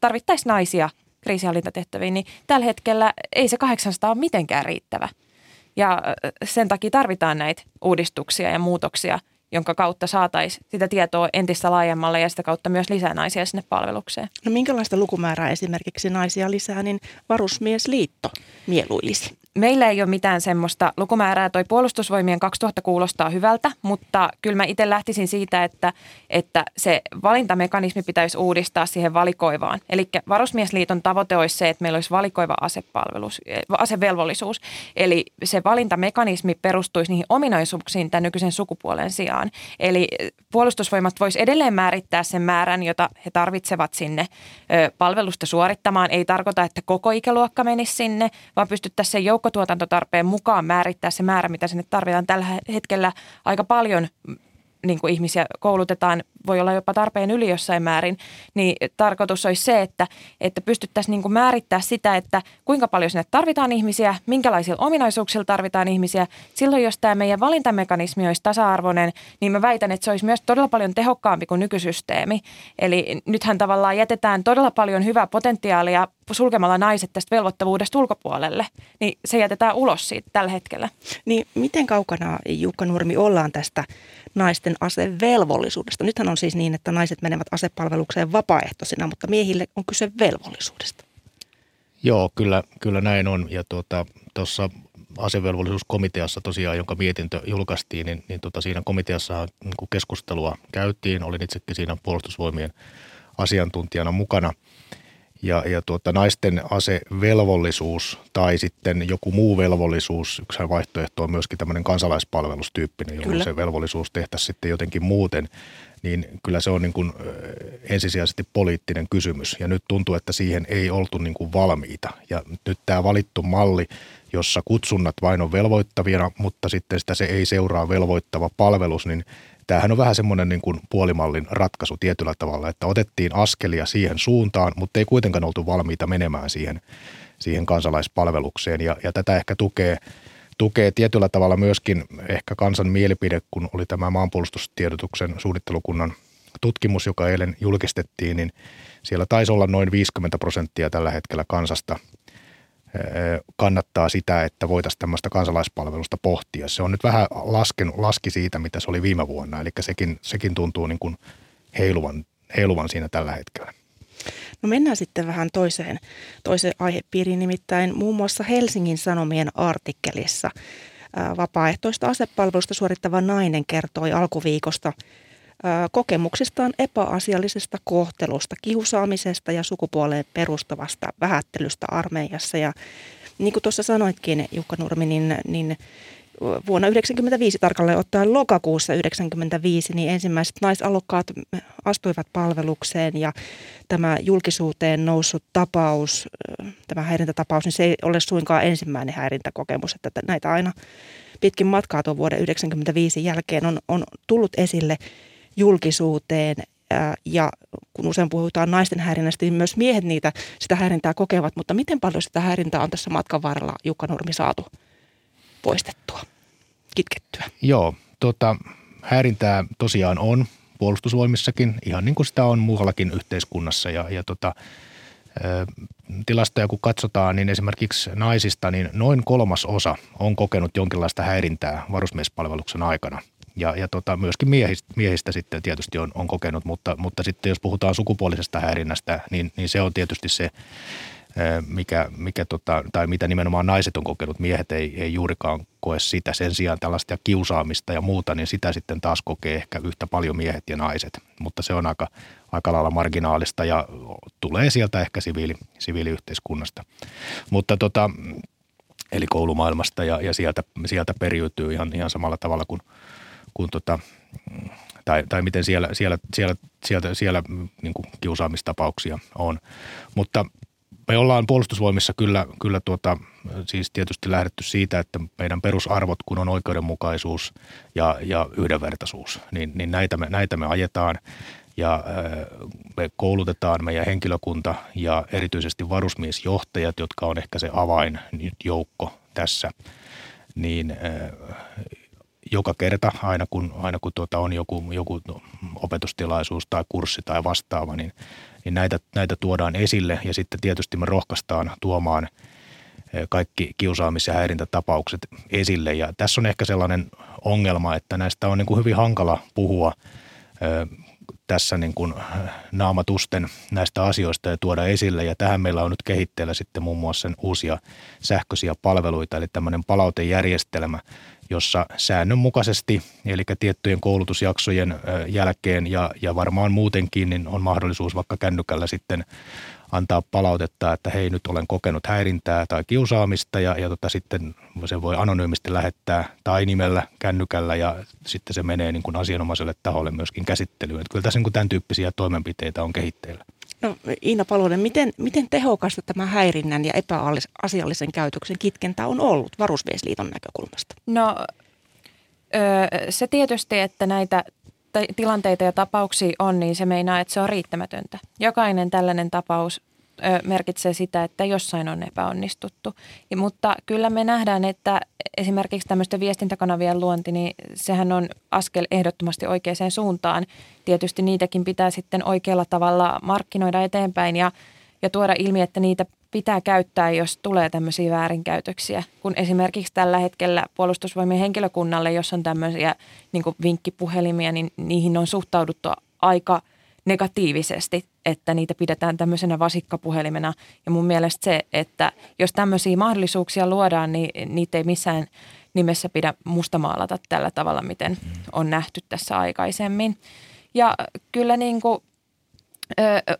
tarvittaisiin naisia kriisihallintatehtäviin, niin tällä hetkellä ei se 800 ole mitenkään riittävä. Ja sen takia tarvitaan näitä uudistuksia ja muutoksia, jonka kautta saataisiin sitä tietoa entistä laajemmalle ja sitä kautta myös lisää naisia sinne palvelukseen. No minkälaista lukumäärää esimerkiksi naisia lisää, niin varusmiesliitto mieluilisi? Meillä ei ole mitään semmoista lukumäärää. Toi puolustusvoimien 2000 kuulostaa hyvältä, mutta kyllä mä itse lähtisin siitä, että, että se valintamekanismi pitäisi uudistaa siihen valikoivaan. Eli Varusmiesliiton tavoite olisi se, että meillä olisi valikoiva asepalvelus, asevelvollisuus. Eli se valintamekanismi perustuisi niihin ominaisuuksiin tämän nykyisen sukupuolen sijaan. Eli puolustusvoimat voisi edelleen määrittää sen määrän, jota he tarvitsevat sinne palvelusta suorittamaan. Ei tarkoita, että koko ikäluokka menisi sinne, vaan pystyttäisiin sen joukkotuotantotarpeen mukaan määrittää se määrä, mitä sinne tarvitaan. Tällä hetkellä aika paljon niin kuin ihmisiä koulutetaan, voi olla jopa tarpeen yli jossain määrin, niin tarkoitus olisi se, että, että pystyttäisiin niin kuin määrittää sitä, että kuinka paljon sinne tarvitaan ihmisiä, minkälaisilla ominaisuuksilla tarvitaan ihmisiä. Silloin, jos tämä meidän valintamekanismi olisi tasa-arvoinen, niin mä väitän, että se olisi myös todella paljon tehokkaampi kuin nykysysteemi. Eli nythän tavallaan jätetään todella paljon hyvää potentiaalia sulkemalla naiset tästä velvoittavuudesta ulkopuolelle, niin se jätetään ulos siitä tällä hetkellä. Niin miten kaukana, Jukka Nurmi, ollaan tästä naisten asevelvollisuudesta? Nythän on siis niin, että naiset menevät asepalvelukseen vapaaehtoisina, mutta miehille on kyse velvollisuudesta. Joo, kyllä, kyllä näin on. Ja tuota, tuossa asevelvollisuuskomiteassa tosiaan, jonka mietintö julkaistiin, niin, niin tuota, siinä komiteassa niin keskustelua käytiin. Olin itsekin siinä puolustusvoimien asiantuntijana mukana – ja, ja tuota, naisten asevelvollisuus tai sitten joku muu velvollisuus, yksi vaihtoehto on myöskin tämmöinen kansalaispalvelustyyppinen, jolloin kyllä. se velvollisuus tehtäisiin sitten jotenkin muuten, niin kyllä se on niin kuin ensisijaisesti poliittinen kysymys. Ja nyt tuntuu, että siihen ei oltu niin kuin valmiita. Ja nyt tämä valittu malli, jossa kutsunnat vain on velvoittavina, mutta sitten sitä se ei seuraa velvoittava palvelus, niin tämähän on vähän semmoinen niin kuin puolimallin ratkaisu tietyllä tavalla, että otettiin askelia siihen suuntaan, mutta ei kuitenkaan oltu valmiita menemään siihen, siihen kansalaispalvelukseen. Ja, ja tätä ehkä tukee, tukee tietyllä tavalla myöskin ehkä kansan mielipide, kun oli tämä maanpuolustustiedotuksen suunnittelukunnan tutkimus, joka eilen julkistettiin, niin siellä taisi olla noin 50 prosenttia tällä hetkellä kansasta – kannattaa sitä, että voitaisiin tämmöistä kansalaispalvelusta pohtia. Se on nyt vähän lasken, laski siitä, mitä se oli viime vuonna, eli sekin, sekin tuntuu niin kuin heiluvan, heiluvan siinä tällä hetkellä. No mennään sitten vähän toiseen, toiseen aihepiiriin, nimittäin muun muassa Helsingin Sanomien artikkelissa vapaaehtoista asepalvelusta suorittava nainen kertoi alkuviikosta – kokemuksistaan epäasiallisesta kohtelusta, kiusaamisesta ja sukupuoleen perustuvasta vähättelystä armeijassa. Ja niin kuin tuossa sanoitkin, Jukka Nurmi, niin, niin vuonna 1995 tarkalleen ottaen lokakuussa 1995, niin ensimmäiset naisalokkaat astuivat palvelukseen ja tämä julkisuuteen noussut tapaus, tämä häirintätapaus, niin se ei ole suinkaan ensimmäinen häirintäkokemus, että näitä aina pitkin matkaa tuon vuoden 1995 jälkeen on, on tullut esille julkisuuteen ja kun usein puhutaan naisten häirinnästä, niin myös miehet niitä sitä häirintää kokevat, mutta miten paljon sitä häirintää on tässä matkan varrella Jukka Nurmi saatu poistettua, kitkettyä? Joo, tota, häirintää tosiaan on puolustusvoimissakin, ihan niin kuin sitä on muuallakin yhteiskunnassa ja, ja tota, tilastoja kun katsotaan, niin esimerkiksi naisista niin noin kolmas osa on kokenut jonkinlaista häirintää varusmiespalveluksen aikana. Ja, ja tota, myöskin miehistä, miehistä sitten tietysti on, on kokenut, mutta, mutta sitten jos puhutaan sukupuolisesta häirinnästä, niin, niin se on tietysti se, mikä, mikä tota, tai mitä nimenomaan naiset on kokenut. Miehet ei, ei juurikaan koe sitä. Sen sijaan tällaista kiusaamista ja muuta, niin sitä sitten taas kokee ehkä yhtä paljon miehet ja naiset. Mutta se on aika, aika lailla marginaalista ja tulee sieltä ehkä siviili, siviiliyhteiskunnasta. Mutta tota, eli koulumaailmasta ja, ja sieltä, sieltä periytyy ihan, ihan samalla tavalla kuin, kuin tota, tai, tai miten siellä, siellä, siellä, sieltä, siellä niin kuin kiusaamistapauksia on. Mutta me ollaan puolustusvoimissa kyllä, kyllä tuota, siis tietysti lähdetty siitä, että meidän perusarvot, kun on oikeudenmukaisuus ja, ja yhdenvertaisuus, niin, niin näitä, me, näitä me ajetaan ja äh, me koulutetaan meidän henkilökunta ja erityisesti varusmiesjohtajat, jotka on ehkä se avain nyt joukko tässä, niin äh, joka kerta aina kun, aina kun tuota on joku, joku opetustilaisuus tai kurssi tai vastaava, niin – niin näitä, näitä tuodaan esille ja sitten tietysti me rohkaistaan tuomaan eh, kaikki kiusaamis- ja häirintätapaukset esille. Ja tässä on ehkä sellainen ongelma, että näistä on niin kuin hyvin hankala puhua eh, tässä niin kuin naamatusten näistä asioista ja tuoda esille. Ja tähän meillä on nyt kehitteellä sitten muun muassa uusia sähköisiä palveluita, eli tämmöinen palautejärjestelmä, jossa säännönmukaisesti, eli tiettyjen koulutusjaksojen jälkeen ja, ja varmaan muutenkin, niin on mahdollisuus vaikka kännykällä sitten antaa palautetta, että hei nyt olen kokenut häirintää tai kiusaamista ja, ja tota, sitten se voi anonyymisti lähettää tai nimellä kännykällä ja sitten se menee niin kuin asianomaiselle taholle myöskin käsittelyyn. Että kyllä tässä niin kuin tämän tyyppisiä toimenpiteitä on kehitteillä. No Iina Palonen, miten, miten tehokasta tämä häirinnän ja epäasiallisen käytöksen kitkentä on ollut Varusmiesliiton näkökulmasta? No se tietysti, että näitä tilanteita ja tapauksia on, niin se meinaa, että se on riittämätöntä. Jokainen tällainen tapaus merkitsee sitä, että jossain on epäonnistuttu. Ja, mutta kyllä me nähdään, että esimerkiksi tämmöistä viestintäkanavien luonti, niin sehän on askel ehdottomasti oikeaan suuntaan. Tietysti niitäkin pitää sitten oikealla tavalla markkinoida eteenpäin ja, ja tuoda ilmi, että niitä pitää käyttää, jos tulee tämmöisiä väärinkäytöksiä. Kun esimerkiksi tällä hetkellä puolustusvoimien henkilökunnalle, jos on tämmöisiä niin vinkkipuhelimia, niin niihin on suhtauduttu aika negatiivisesti, että niitä pidetään tämmöisenä vasikkapuhelimena. Ja mun mielestä se, että jos tämmöisiä mahdollisuuksia luodaan, niin niitä ei missään nimessä pidä mustamaalata tällä tavalla, miten on nähty tässä aikaisemmin. Ja kyllä niin kuin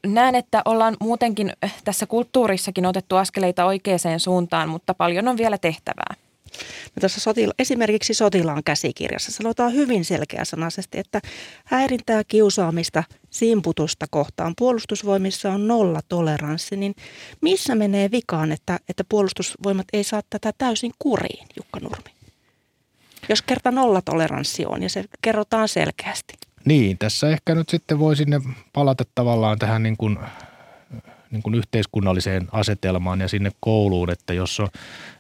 Näen, että ollaan muutenkin tässä kulttuurissakin otettu askeleita oikeaan suuntaan, mutta paljon on vielä tehtävää. No tässä sotila, esimerkiksi sotilaan käsikirjassa sanotaan hyvin selkeäsanaisesti, että häirintää, kiusaamista, simputusta kohtaan puolustusvoimissa on nolla toleranssi, niin missä menee vikaan, että, että puolustusvoimat ei saa tätä täysin kuriin, Jukka Nurmi? Jos kerta nolla toleranssi on ja se kerrotaan selkeästi. Niin, tässä ehkä nyt sitten voi sinne palata tavallaan tähän niin kuin, niin kuin yhteiskunnalliseen asetelmaan ja sinne kouluun, että jos, on,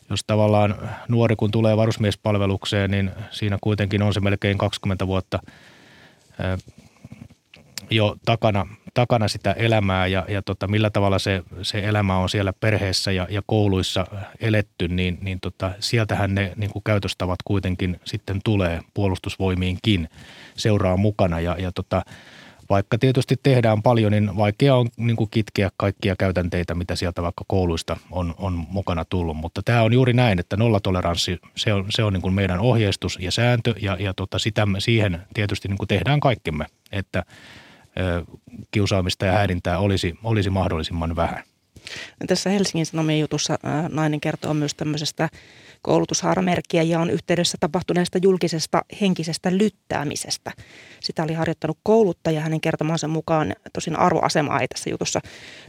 jos tavallaan nuori kun tulee varusmiespalvelukseen, niin siinä kuitenkin on se melkein 20 vuotta jo takana, takana sitä elämää ja, ja tota, millä tavalla se, se elämä on siellä perheessä ja, ja kouluissa eletty, niin, niin tota, sieltähän ne niin kuin käytöstavat kuitenkin sitten tulee puolustusvoimiinkin seuraa mukana ja, ja tota, vaikka tietysti tehdään paljon, niin vaikea on niin kuin kitkeä kaikkia käytänteitä, mitä sieltä vaikka kouluista on, on mukana tullut. Mutta tämä on juuri näin, että nollatoleranssi, se on, se on niin kuin meidän ohjeistus ja sääntö ja, ja tota, sitä siihen tietysti niin kuin tehdään kaikkemme, että kiusaamista ja häirintää olisi, olisi mahdollisimman vähän. Tässä Helsingin Sanomien jutussa nainen kertoo myös tämmöisestä koulutushaaramerkkiä ja on yhteydessä tapahtuneesta julkisesta henkisestä lyttäämisestä. Sitä oli harjoittanut kouluttaja hänen kertomansa mukaan, tosin arvoasemaa ei tässä jutussa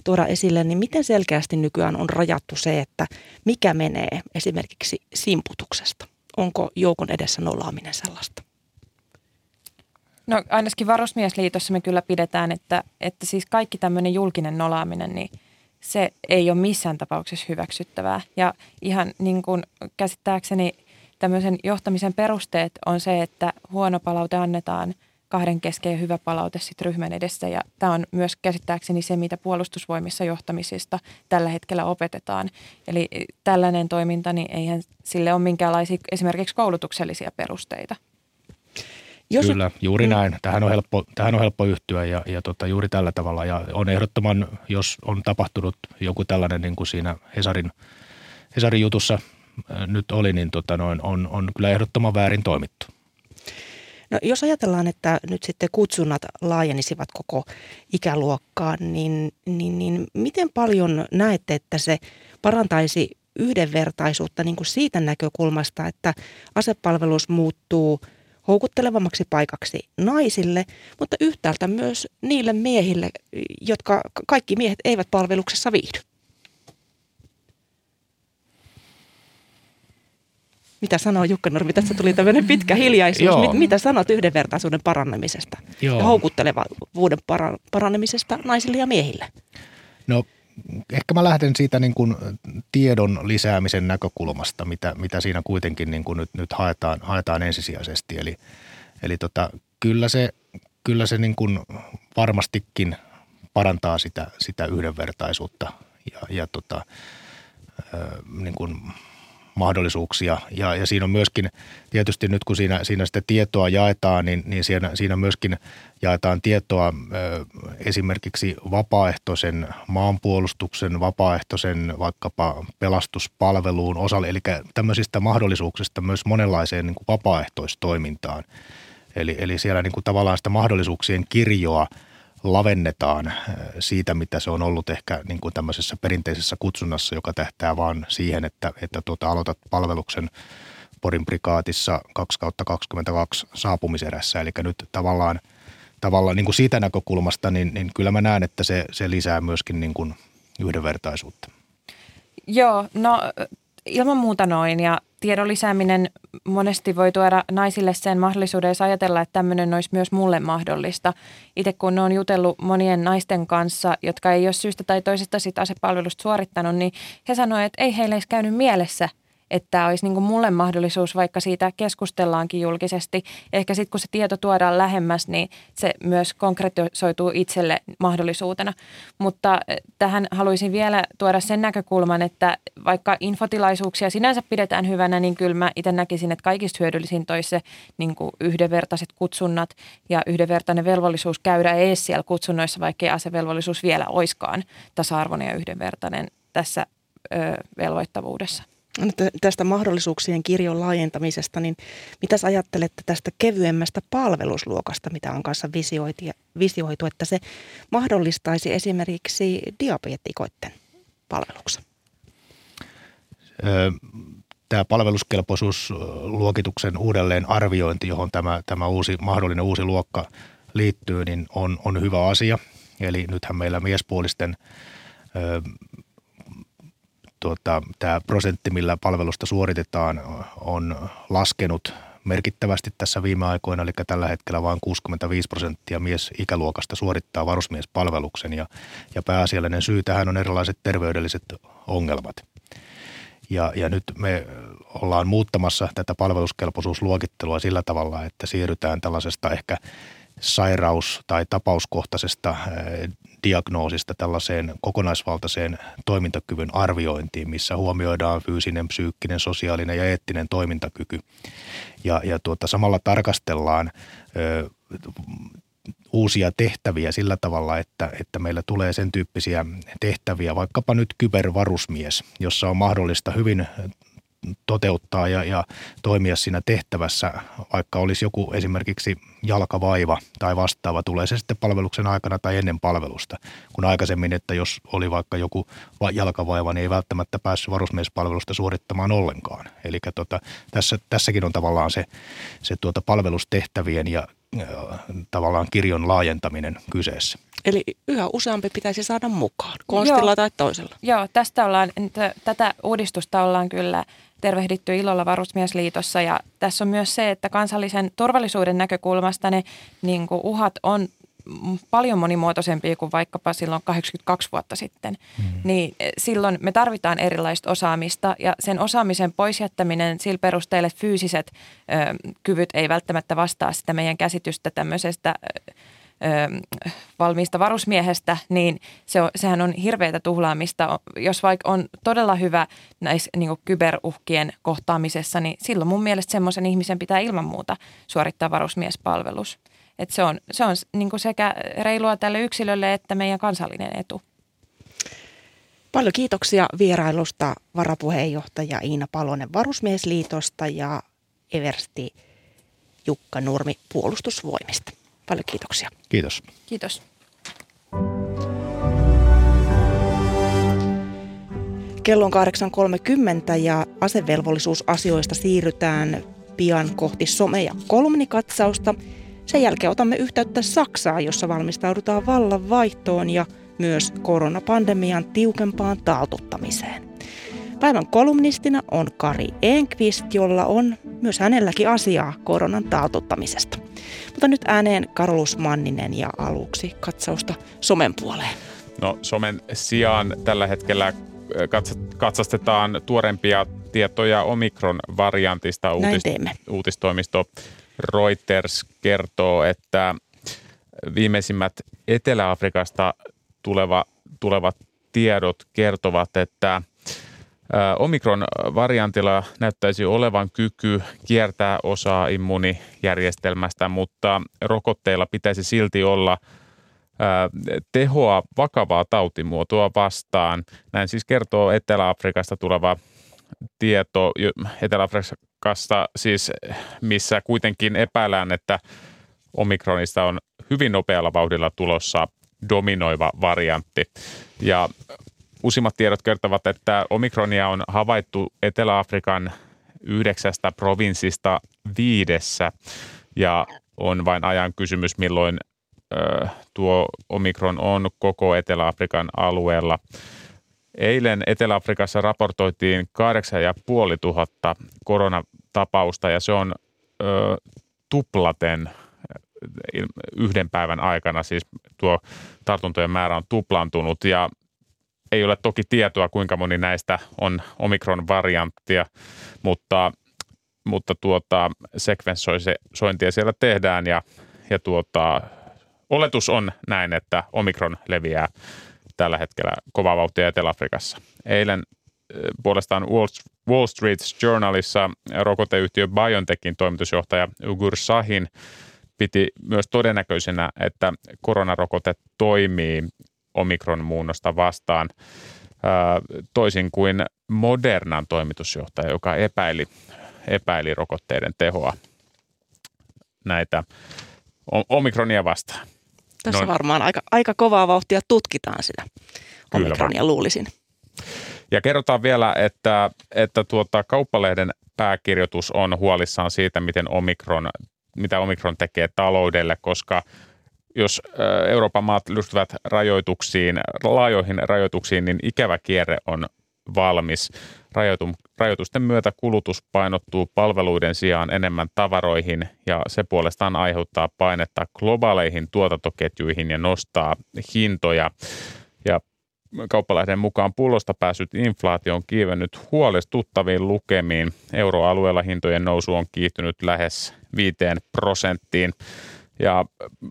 tuoda esille, niin miten selkeästi nykyään on rajattu se, että mikä menee esimerkiksi simputuksesta? Onko joukon edessä nollaaminen sellaista? No ainakin Varusmiesliitossa me kyllä pidetään, että, että siis kaikki tämmöinen julkinen nolaaminen, niin se ei ole missään tapauksessa hyväksyttävää. Ja ihan niin kuin käsittääkseni tämmöisen johtamisen perusteet on se, että huono palaute annetaan kahden kesken ja hyvä palaute sitten ryhmän edessä. Ja tämä on myös käsittääkseni se, mitä puolustusvoimissa johtamisesta tällä hetkellä opetetaan. Eli tällainen toiminta, niin eihän sille ole minkäänlaisia esimerkiksi koulutuksellisia perusteita. Jos... Kyllä, juuri mm. näin. Tähän on helppo, tähän on helppo yhtyä ja, ja tota, juuri tällä tavalla. Ja on ehdottoman, jos on tapahtunut joku tällainen niin kuin siinä Hesarin, Hesarin jutussa nyt oli, niin tota, noin, on, on kyllä ehdottoman väärin toimittu. No, jos ajatellaan, että nyt sitten kutsunnat laajenisivat koko ikäluokkaan, niin, niin, niin miten paljon näette, että se parantaisi yhdenvertaisuutta niin kuin siitä näkökulmasta, että asepalvelus muuttuu – houkuttelevammaksi paikaksi naisille, mutta yhtäältä myös niille miehille, jotka kaikki miehet eivät palveluksessa viihdy. Mitä sanoo Jukka Normi? Tässä tuli tämmöinen pitkä hiljaisuus. Mit, mitä sanot yhdenvertaisuuden parannamisesta Joo. ja houkuttelevuuden parannemisesta naisille ja miehille? No ehkä mä lähden siitä niin kuin tiedon lisäämisen näkökulmasta, mitä, mitä siinä kuitenkin niin kuin nyt, nyt haetaan, haetaan ensisijaisesti. Eli, eli tota, kyllä se, kyllä se niin kuin varmastikin parantaa sitä, sitä yhdenvertaisuutta ja, ja tota, niin kuin mahdollisuuksia. Ja, ja siinä on myöskin tietysti nyt kun siinä, siinä sitä tietoa jaetaan, niin, niin siinä, siinä myöskin jaetaan tietoa ö, esimerkiksi vapaaehtoisen maanpuolustuksen, vapaaehtoisen vaikkapa pelastuspalveluun osalle, eli tämmöisistä mahdollisuuksista myös monenlaiseen niin kuin vapaaehtoistoimintaan. Eli, eli siellä niin kuin tavallaan sitä mahdollisuuksien kirjoa – lavennetaan äh, siitä, mitä se on ollut ehkä niin kuin tämmöisessä perinteisessä kutsunnassa, joka tähtää vaan siihen, että, että tuota, aloitat palveluksen Porin prikaatissa 2 kautta 22 saapumiserässä. Eli nyt tavallaan, tavallaan niin kuin siitä näkökulmasta, niin, niin kyllä mä näen, että se, se lisää myöskin niin kuin yhdenvertaisuutta. Joo, no ilman muuta noin ja tiedon lisääminen monesti voi tuoda naisille sen mahdollisuuden, jos ajatella, että tämmöinen olisi myös mulle mahdollista. Itse kun on jutellut monien naisten kanssa, jotka ei ole syystä tai toisesta sitä asepalvelusta suorittanut, niin he sanoivat, että ei heille edes käynyt mielessä – että olisi niin kuin mulle mahdollisuus, vaikka siitä keskustellaankin julkisesti. Ehkä sitten kun se tieto tuodaan lähemmäs, niin se myös konkretisoituu itselle mahdollisuutena. Mutta eh, tähän haluaisin vielä tuoda sen näkökulman, että vaikka infotilaisuuksia sinänsä pidetään hyvänä, niin kyllä mä itse näkisin, että kaikista hyödyllisin toisi se niin kuin yhdenvertaiset kutsunnat ja yhdenvertainen velvollisuus käydä ees siellä kutsunnoissa, vaikka ei asevelvollisuus vielä oiskaan tasa-arvoinen ja yhdenvertainen tässä ö, velvoittavuudessa tästä mahdollisuuksien kirjon laajentamisesta, niin mitä ajattelette tästä kevyemmästä palvelusluokasta, mitä on kanssa visioitu, että se mahdollistaisi esimerkiksi diabetikoiden palveluksen? Tämä palveluskelpoisuusluokituksen uudelleen arviointi, johon tämä, tämä uusi, mahdollinen uusi luokka liittyy, niin on, on hyvä asia. Eli nythän meillä miespuolisten tuota, tämä prosentti, millä palvelusta suoritetaan, on laskenut merkittävästi tässä viime aikoina, eli tällä hetkellä vain 65 prosenttia mies-ikäluokasta suorittaa varusmiespalveluksen ja, ja pääasiallinen syy tähän on erilaiset terveydelliset ongelmat. Ja, ja nyt me ollaan muuttamassa tätä palveluskelpoisuusluokittelua sillä tavalla, että siirrytään tällaisesta ehkä sairaus- tai tapauskohtaisesta diagnoosista tällaiseen kokonaisvaltaiseen toimintakyvyn arviointiin, missä huomioidaan fyysinen, psyykkinen, sosiaalinen ja eettinen toimintakyky. Ja, ja tuota, samalla tarkastellaan ö, uusia tehtäviä sillä tavalla, että, että meillä tulee sen tyyppisiä tehtäviä, vaikkapa nyt kybervarusmies, jossa on mahdollista hyvin toteuttaa ja, ja toimia siinä tehtävässä, vaikka olisi joku esimerkiksi jalkavaiva tai vastaava, tulee se sitten palveluksen aikana tai ennen palvelusta. Kun aikaisemmin, että jos oli vaikka joku jalkavaiva, niin ei välttämättä päässyt varusmiespalvelusta suorittamaan ollenkaan. Eli tota, tässä, tässäkin on tavallaan se, se tuota palvelustehtävien ja tavallaan kirjon laajentaminen kyseessä. Eli yhä useampi pitäisi saada mukaan, konstilla Joo. tai toisella. Joo, tästä ollaan, tätä uudistusta ollaan kyllä tervehditty ilolla Varusmiesliitossa ja tässä on myös se, että kansallisen turvallisuuden näkökulmasta ne niin kuin uhat on paljon monimuotoisempia kuin vaikkapa silloin 82 vuotta sitten. Mm. Niin eh, silloin me tarvitaan erilaista osaamista ja sen osaamisen poisjättäminen sillä perusteella, että fyysiset ö, kyvyt ei välttämättä vastaa sitä meidän käsitystä tämmöisestä ö, ö, valmiista varusmiehestä, niin se on, sehän on hirveätä tuhlaamista. Jos vaikka on todella hyvä näissä niin kyberuhkien kohtaamisessa, niin silloin mun mielestä semmoisen ihmisen pitää ilman muuta suorittaa varusmiespalvelus. Et se on, se on niin sekä reilua tälle yksilölle että meidän kansallinen etu. Paljon kiitoksia vierailusta varapuheenjohtaja Iina Palonen Varusmiesliitosta ja Eversti Jukka Nurmi puolustusvoimista. Paljon kiitoksia. Kiitos. Kiitos. Kello on 8.30 ja asevelvollisuusasioista siirrytään pian kohti some- ja kolumnikatsausta. Sen jälkeen otamme yhteyttä Saksaan, jossa valmistaudutaan vallan vaihtoon ja myös koronapandemian tiukempaan taltuttamiseen. Päivän kolumnistina on Kari Enqvist, jolla on myös hänelläkin asiaa koronan taltuttamisesta. Mutta nyt ääneen Karolus Manninen ja aluksi katsausta somen puoleen. No somen sijaan tällä hetkellä katsastetaan tuorempia tietoja Omikron-variantista. Teemme. Uutistoimisto Reuters kertoo, että viimeisimmät Etelä-Afrikasta tuleva, tulevat tiedot kertovat, että Omikron-variantilla näyttäisi olevan kyky kiertää osaa immuunijärjestelmästä, mutta rokotteilla pitäisi silti olla tehoa vakavaa tautimuotoa vastaan. Näin siis kertoo Etelä-Afrikasta tuleva tieto. Etelä-Afrikasta siis, missä kuitenkin epäillään, että omikronista on hyvin nopealla vauhdilla tulossa dominoiva variantti. Ja Uusimmat tiedot kertovat, että omikronia on havaittu Etelä-Afrikan yhdeksästä provinssista viidessä ja on vain ajan kysymys, milloin ö, tuo omikron on koko Etelä-Afrikan alueella. Eilen Etelä-Afrikassa raportoitiin 8500 koronatapausta ja se on ö, tuplaten yhden päivän aikana, siis tuo tartuntojen määrä on tuplantunut ja ei ole toki tietoa, kuinka moni näistä on omikron-varianttia, mutta, mutta tuota, sekvenssointia siellä tehdään ja, ja tuota, oletus on näin, että omikron leviää tällä hetkellä kovaa vauhtia Etelä-Afrikassa. Eilen eh, puolestaan Wall Street Journalissa rokoteyhtiö BioNTechin toimitusjohtaja Ugur Sahin piti myös todennäköisenä, että koronarokote toimii omikron-muunnosta vastaan, toisin kuin Modernan toimitusjohtaja, joka epäili, epäili rokotteiden tehoa näitä omikronia vastaan. Tässä Noin. varmaan aika, aika kovaa vauhtia tutkitaan sitä omikronia, luulisin. Ja kerrotaan vielä, että, että tuota, kauppalehden pääkirjoitus on huolissaan siitä, miten omikron, mitä omikron tekee taloudelle, koska jos Euroopan maat lystyvät rajoituksiin, laajoihin rajoituksiin, niin ikävä kierre on valmis. rajoitusten myötä kulutus painottuu palveluiden sijaan enemmän tavaroihin ja se puolestaan aiheuttaa painetta globaaleihin tuotantoketjuihin ja nostaa hintoja. Ja kauppalehden mukaan pullosta päässyt inflaatio on kiivennyt huolestuttaviin lukemiin. Euroalueella hintojen nousu on kiihtynyt lähes 5 prosenttiin. Ja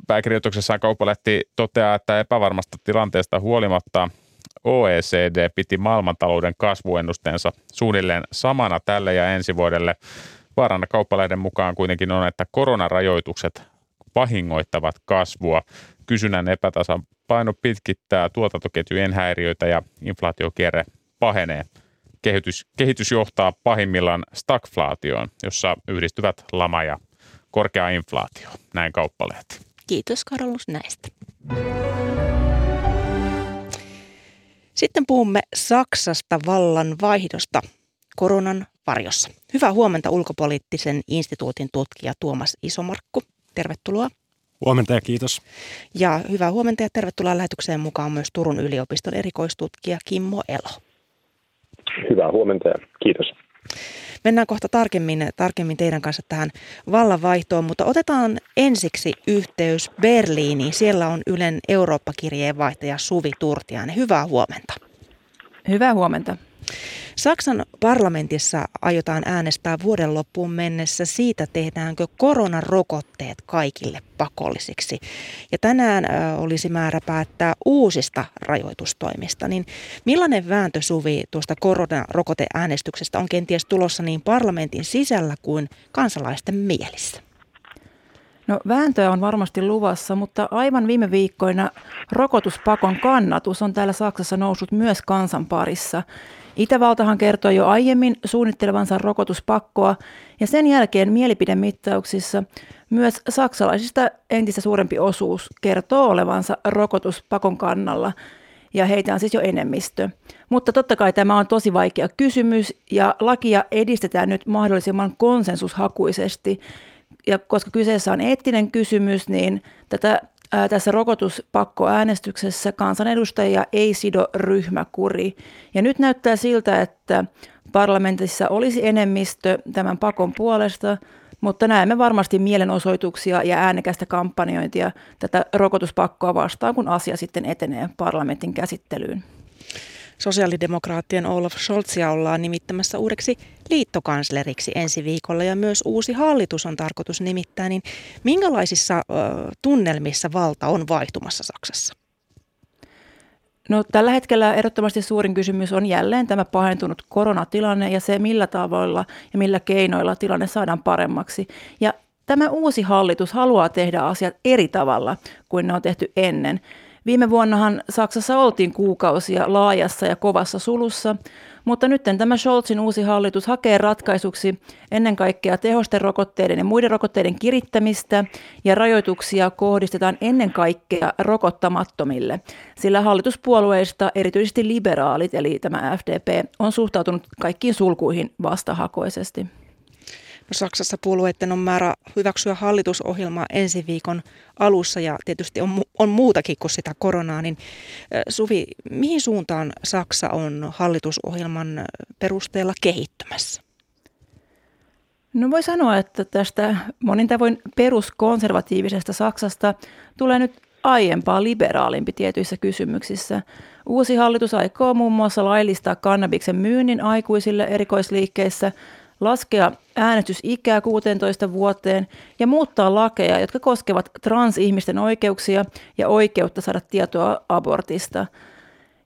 pääkirjoituksessaan kauppalehti toteaa, että epävarmasta tilanteesta huolimatta OECD piti maailmantalouden kasvuennusteensa suunnilleen samana tälle ja ensi vuodelle. Vaarana kauppalehden mukaan kuitenkin on, että koronarajoitukset vahingoittavat kasvua. Kysynnän epätasapaino pitkittää tuotantoketjujen häiriöitä ja inflaatiokierre pahenee. kehitys, kehitys johtaa pahimmillaan stagflaatioon, jossa yhdistyvät lama ja korkea inflaatio. Näin kauppalehti. Kiitos Karolus näistä. Sitten puhumme Saksasta vallan vaihdosta koronan varjossa. Hyvää huomenta ulkopoliittisen instituutin tutkija Tuomas Isomarkku. Tervetuloa. Huomenta ja kiitos. Ja hyvää huomenta ja tervetuloa lähetykseen mukaan myös Turun yliopiston erikoistutkija Kimmo Elo. Hyvää huomenta ja kiitos. Mennään kohta tarkemmin, tarkemmin teidän kanssa tähän vallanvaihtoon, mutta otetaan ensiksi yhteys Berliiniin. Siellä on Ylen Eurooppa-kirjeenvaihtaja Suvi Turtiainen. Hyvää huomenta. Hyvää huomenta. Saksan parlamentissa aiotaan äänestää vuoden loppuun mennessä siitä, tehdäänkö koronarokotteet kaikille pakollisiksi. Ja tänään olisi määrä päättää uusista rajoitustoimista. Niin millainen vääntö Suvi tuosta koronarokoteäänestyksestä on kenties tulossa niin parlamentin sisällä kuin kansalaisten mielissä? No vääntöä on varmasti luvassa, mutta aivan viime viikkoina rokotuspakon kannatus on täällä Saksassa noussut myös kansan parissa. Itävaltahan kertoi jo aiemmin suunnittelevansa rokotuspakkoa ja sen jälkeen mielipidemittauksissa myös saksalaisista entistä suurempi osuus kertoo olevansa rokotuspakon kannalla ja heitä on siis jo enemmistö. Mutta totta kai tämä on tosi vaikea kysymys ja lakia edistetään nyt mahdollisimman konsensushakuisesti. Ja koska kyseessä on eettinen kysymys, niin tätä tässä rokotuspakkoäänestyksessä kansanedustajia ei sido ryhmäkuri. Ja nyt näyttää siltä, että parlamentissa olisi enemmistö tämän pakon puolesta, mutta näemme varmasti mielenosoituksia ja äänekästä kampanjointia tätä rokotuspakkoa vastaan, kun asia sitten etenee parlamentin käsittelyyn. Sosiaalidemokraattien Olaf Scholzia ollaan nimittämässä uudeksi liittokansleriksi ensi viikolla ja myös uusi hallitus on tarkoitus nimittää. Niin minkälaisissa ö, tunnelmissa valta on vaihtumassa Saksassa? No, tällä hetkellä ehdottomasti suurin kysymys on jälleen tämä pahentunut koronatilanne ja se, millä tavoilla ja millä keinoilla tilanne saadaan paremmaksi. Ja tämä uusi hallitus haluaa tehdä asiat eri tavalla kuin ne on tehty ennen. Viime vuonnahan Saksassa oltiin kuukausia laajassa ja kovassa sulussa, mutta nyt tämä Scholzin uusi hallitus hakee ratkaisuksi ennen kaikkea tehosten rokotteiden ja muiden rokotteiden kirittämistä ja rajoituksia kohdistetaan ennen kaikkea rokottamattomille, sillä hallituspuolueista erityisesti liberaalit eli tämä FDP on suhtautunut kaikkiin sulkuihin vastahakoisesti. Saksassa puolueiden on määrä hyväksyä hallitusohjelma ensi viikon alussa ja tietysti on, on muutakin kuin sitä koronaa. Niin Suvi, mihin suuntaan Saksa on hallitusohjelman perusteella kehittymässä? No voi sanoa, että tästä monin tavoin peruskonservatiivisesta Saksasta tulee nyt aiempaa liberaalimpi tietyissä kysymyksissä. Uusi hallitus aikoo muun muassa laillistaa kannabiksen myynnin aikuisille erikoisliikkeissä – laskea äänestysikää 16 vuoteen ja muuttaa lakeja, jotka koskevat transihmisten oikeuksia ja oikeutta saada tietoa abortista.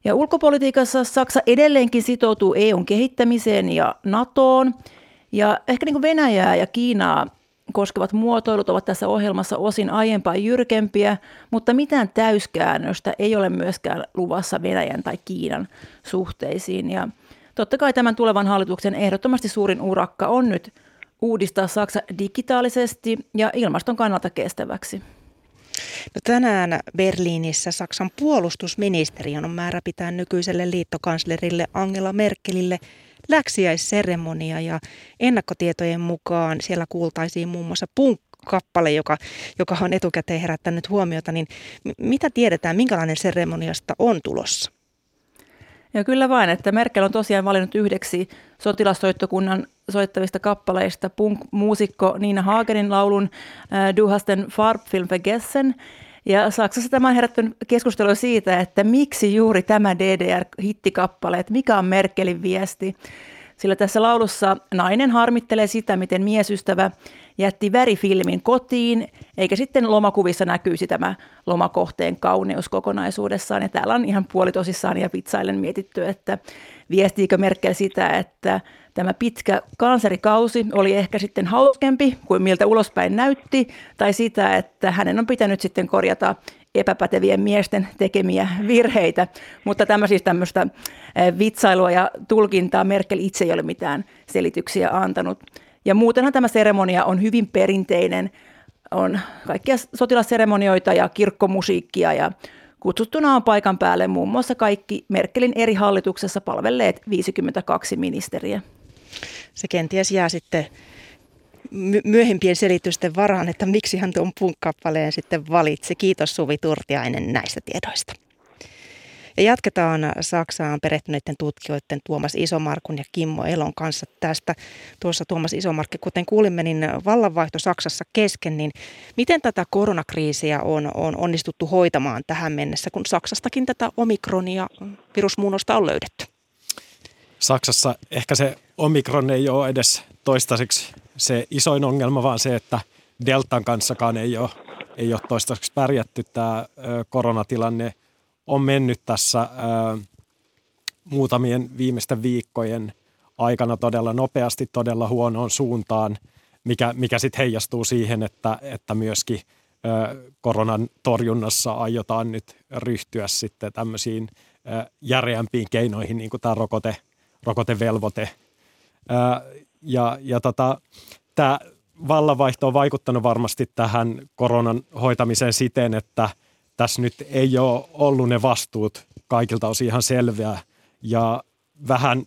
Ja ulkopolitiikassa Saksa edelleenkin sitoutuu EUn kehittämiseen ja NATOon. Ja ehkä niin kuin Venäjää ja Kiinaa koskevat muotoilut ovat tässä ohjelmassa osin aiempaa jyrkempiä, mutta mitään täyskäännöstä ei ole myöskään luvassa Venäjän tai Kiinan suhteisiin. Ja Totta kai tämän tulevan hallituksen ehdottomasti suurin urakka on nyt uudistaa Saksa digitaalisesti ja ilmaston kannalta kestäväksi. No tänään Berliinissä Saksan puolustusministeriön on määrä pitää nykyiselle liittokanslerille Angela Merkelille läksiäisseremonia ja ennakkotietojen mukaan siellä kuultaisiin muun muassa punk kappale, joka, joka on etukäteen herättänyt huomiota, niin mitä tiedetään, minkälainen seremoniasta on tulossa? Ja kyllä vain, että Merkel on tosiaan valinnut yhdeksi sotilassoittokunnan soittavista kappaleista punk-muusikko Niina Hagenin laulun äh, Du hast den Farbfilm vergessen. Ja Saksassa tämä on herättänyt keskustelua siitä, että miksi juuri tämä DDR-hittikappale, että mikä on Merkelin viesti. Sillä tässä laulussa nainen harmittelee sitä, miten miesystävä jätti värifilmin kotiin, eikä sitten lomakuvissa näkyisi tämä lomakohteen kauneus kokonaisuudessaan. Ja täällä on ihan puolitosissaan ja vitsailen mietitty, että viestiikö Merkel sitä, että tämä pitkä kanserikausi oli ehkä sitten hauskempi kuin miltä ulospäin näytti, tai sitä, että hänen on pitänyt sitten korjata epäpätevien miesten tekemiä virheitä, mutta tämä siis tämmöistä vitsailua ja tulkintaa Merkel itse ei ole mitään selityksiä antanut. Ja muutenhan tämä seremonia on hyvin perinteinen, on kaikkia sotilasseremonioita ja kirkkomusiikkia ja kutsuttuna on paikan päälle muun muassa kaikki Merkelin eri hallituksessa palvelleet 52 ministeriä. Se kenties jää sitten myöhempien selitysten varaan, että miksi hän tuon punkkappaleen sitten valitsi. Kiitos Suvi Turtiainen näistä tiedoista. Ja jatketaan Saksaan perehtyneiden tutkijoiden Tuomas Isomarkun ja Kimmo Elon kanssa tästä. Tuossa Tuomas Isomarkki, kuten kuulimme, niin vallanvaihto Saksassa kesken, niin miten tätä koronakriisiä on, on onnistuttu hoitamaan tähän mennessä, kun Saksastakin tätä omikronia virusmuunnosta on löydetty? Saksassa ehkä se omikron ei ole edes toistaiseksi se isoin ongelma, vaan se, että Deltan kanssakaan ei ole, ei ole toistaiseksi pärjätty. Tämä koronatilanne on mennyt tässä muutamien viimeisten viikkojen aikana todella nopeasti, todella huonoon suuntaan, mikä, mikä sitten heijastuu siihen, että, että myöskin koronan torjunnassa aiotaan nyt ryhtyä sitten tämmöisiin järeämpiin keinoihin, niin kuin tämä rokote, rokotevelvoite. Ja, ja tota, tämä vallanvaihto on vaikuttanut varmasti tähän koronan hoitamiseen siten, että tässä nyt ei ole ollut ne vastuut kaikilta osin ihan selviä. Ja vähän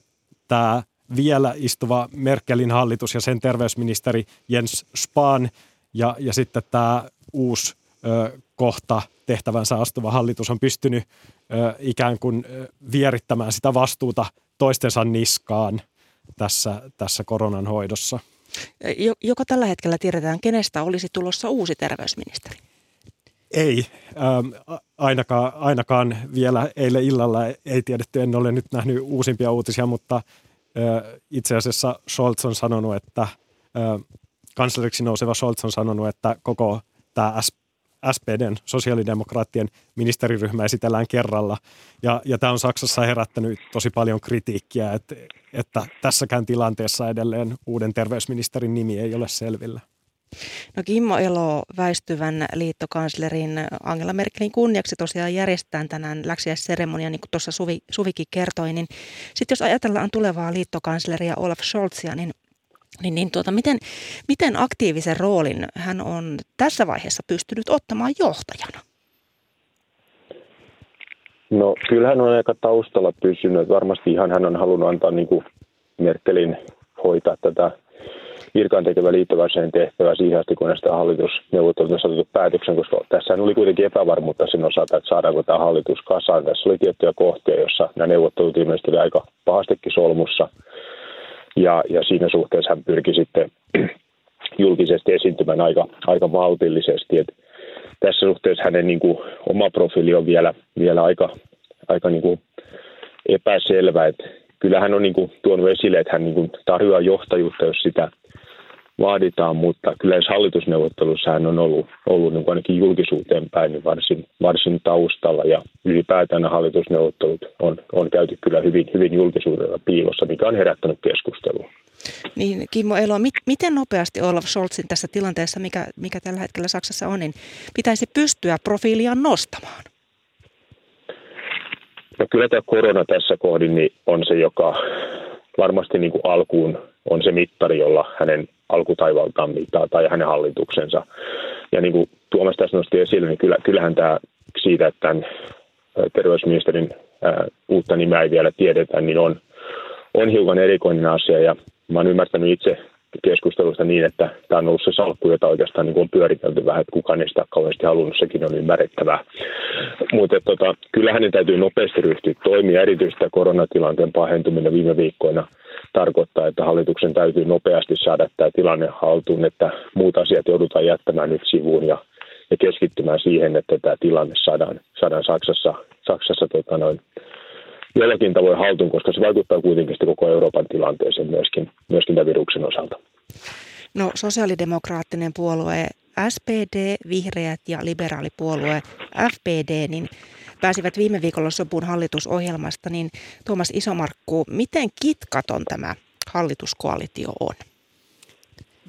tämä vielä istuva Merkelin hallitus ja sen terveysministeri Jens Spahn ja, ja sitten tämä uusi ö, kohta tehtävänsä astuva hallitus on pystynyt ö, ikään kuin vierittämään sitä vastuuta toistensa niskaan tässä, tässä koronan hoidossa. Joko tällä hetkellä tiedetään, kenestä olisi tulossa uusi terveysministeri? Ei, ähm, ainakaan, ainakaan vielä eilen illalla ei tiedetty, en ole nyt nähnyt uusimpia uutisia, mutta äh, itse asiassa Scholz on sanonut, että äh, kansleriksi nouseva Scholz on sanonut, että koko tämä SPDn, sosiaalidemokraattien ministeriryhmä esitellään kerralla. Ja, ja tämä on Saksassa herättänyt tosi paljon kritiikkiä, että, että tässäkään tilanteessa edelleen uuden terveysministerin nimi ei ole selvillä. No Kimmo Elo väistyvän liittokanslerin Angela Merkelin kunniaksi tosiaan järjestetään tänään läksiäisseremonia, niin kuin tuossa Suvi, Suvikin kertoi. Niin sitten jos ajatellaan tulevaa liittokansleria Olaf Scholzia, niin niin, niin tuota, miten, miten aktiivisen roolin hän on tässä vaiheessa pystynyt ottamaan johtajana? No kyllähän on aika taustalla pysynyt. Varmasti ihan hän on halunnut antaa niin kuin Merkelin hoitaa tätä virkaan tekevä liittovarseen tehtävä siihen asti, kun näistä hallitusneuvottelut on saatu päätöksen, koska tässä oli kuitenkin epävarmuutta sen osalta, että saadaanko tämä hallitus kasaan. Tässä oli tiettyjä kohtia, joissa nämä neuvottelut ilmeisesti oli aika pahastikin solmussa. Ja, ja siinä suhteessa hän pyrki sitten julkisesti esiintymään aika, aika valtillisesti. Et tässä suhteessa hänen niin kuin, oma profiili on vielä, vielä aika, aika niin kuin epäselvä. Et kyllä hän on niin kuin, tuonut esille, että hän niin kuin, tarjoaa johtajuutta, jos sitä vaaditaan, mutta kyllä jos hallitusneuvottelussa hän on ollut, ollut niin ainakin julkisuuteen päin niin varsin, varsin taustalla ja ylipäätään hallitusneuvottelut on, on käyty kyllä hyvin, hyvin julkisuudella piilossa, mikä on herättänyt keskustelua. Niin, Kimmo Elo, mit, miten nopeasti Olaf Scholzin tässä tilanteessa, mikä, mikä tällä hetkellä Saksassa on, niin pitäisi pystyä profiiliaan nostamaan? No kyllä tämä korona tässä kohdin niin on se, joka varmasti niin kuin alkuun on se mittari, jolla hänen alkutaivaltaan mittaa tai hänen hallituksensa. Ja niin kuin Tuomas tässä nosti esille, niin kyllä, kyllähän tämä siitä, että tämän terveysministerin uutta nimeä ei vielä tiedetä, niin on, on hiukan erikoinen asia. Ja mä oon ymmärtänyt itse keskustelusta niin, että tämä on ollut se salkku, jota oikeastaan niin on pyöritelty vähän, että kukaan ei sitä kauheasti halunnut, sekin on ymmärrettävää. Mutta tota, kyllä hänen täytyy nopeasti ryhtyä toimia, erityisesti koronatilanteen pahentuminen viime viikkoina tarkoittaa, että hallituksen täytyy nopeasti saada tämä tilanne haltuun, että muut asiat joudutaan jättämään nyt sivuun ja, ja keskittymään siihen, että tämä tilanne saadaan, saadaan Saksassa, Saksassa tota noin, jollakin tavoin haltuun, koska se vaikuttaa kuitenkin koko Euroopan tilanteeseen myöskin, myöskin tämän viruksen osalta. No sosiaalidemokraattinen puolue SPD, vihreät ja liberaalipuolue FPD, niin pääsivät viime viikolla sopuun hallitusohjelmasta, niin Tuomas Isomarkku, miten kitkaton tämä hallituskoalitio on?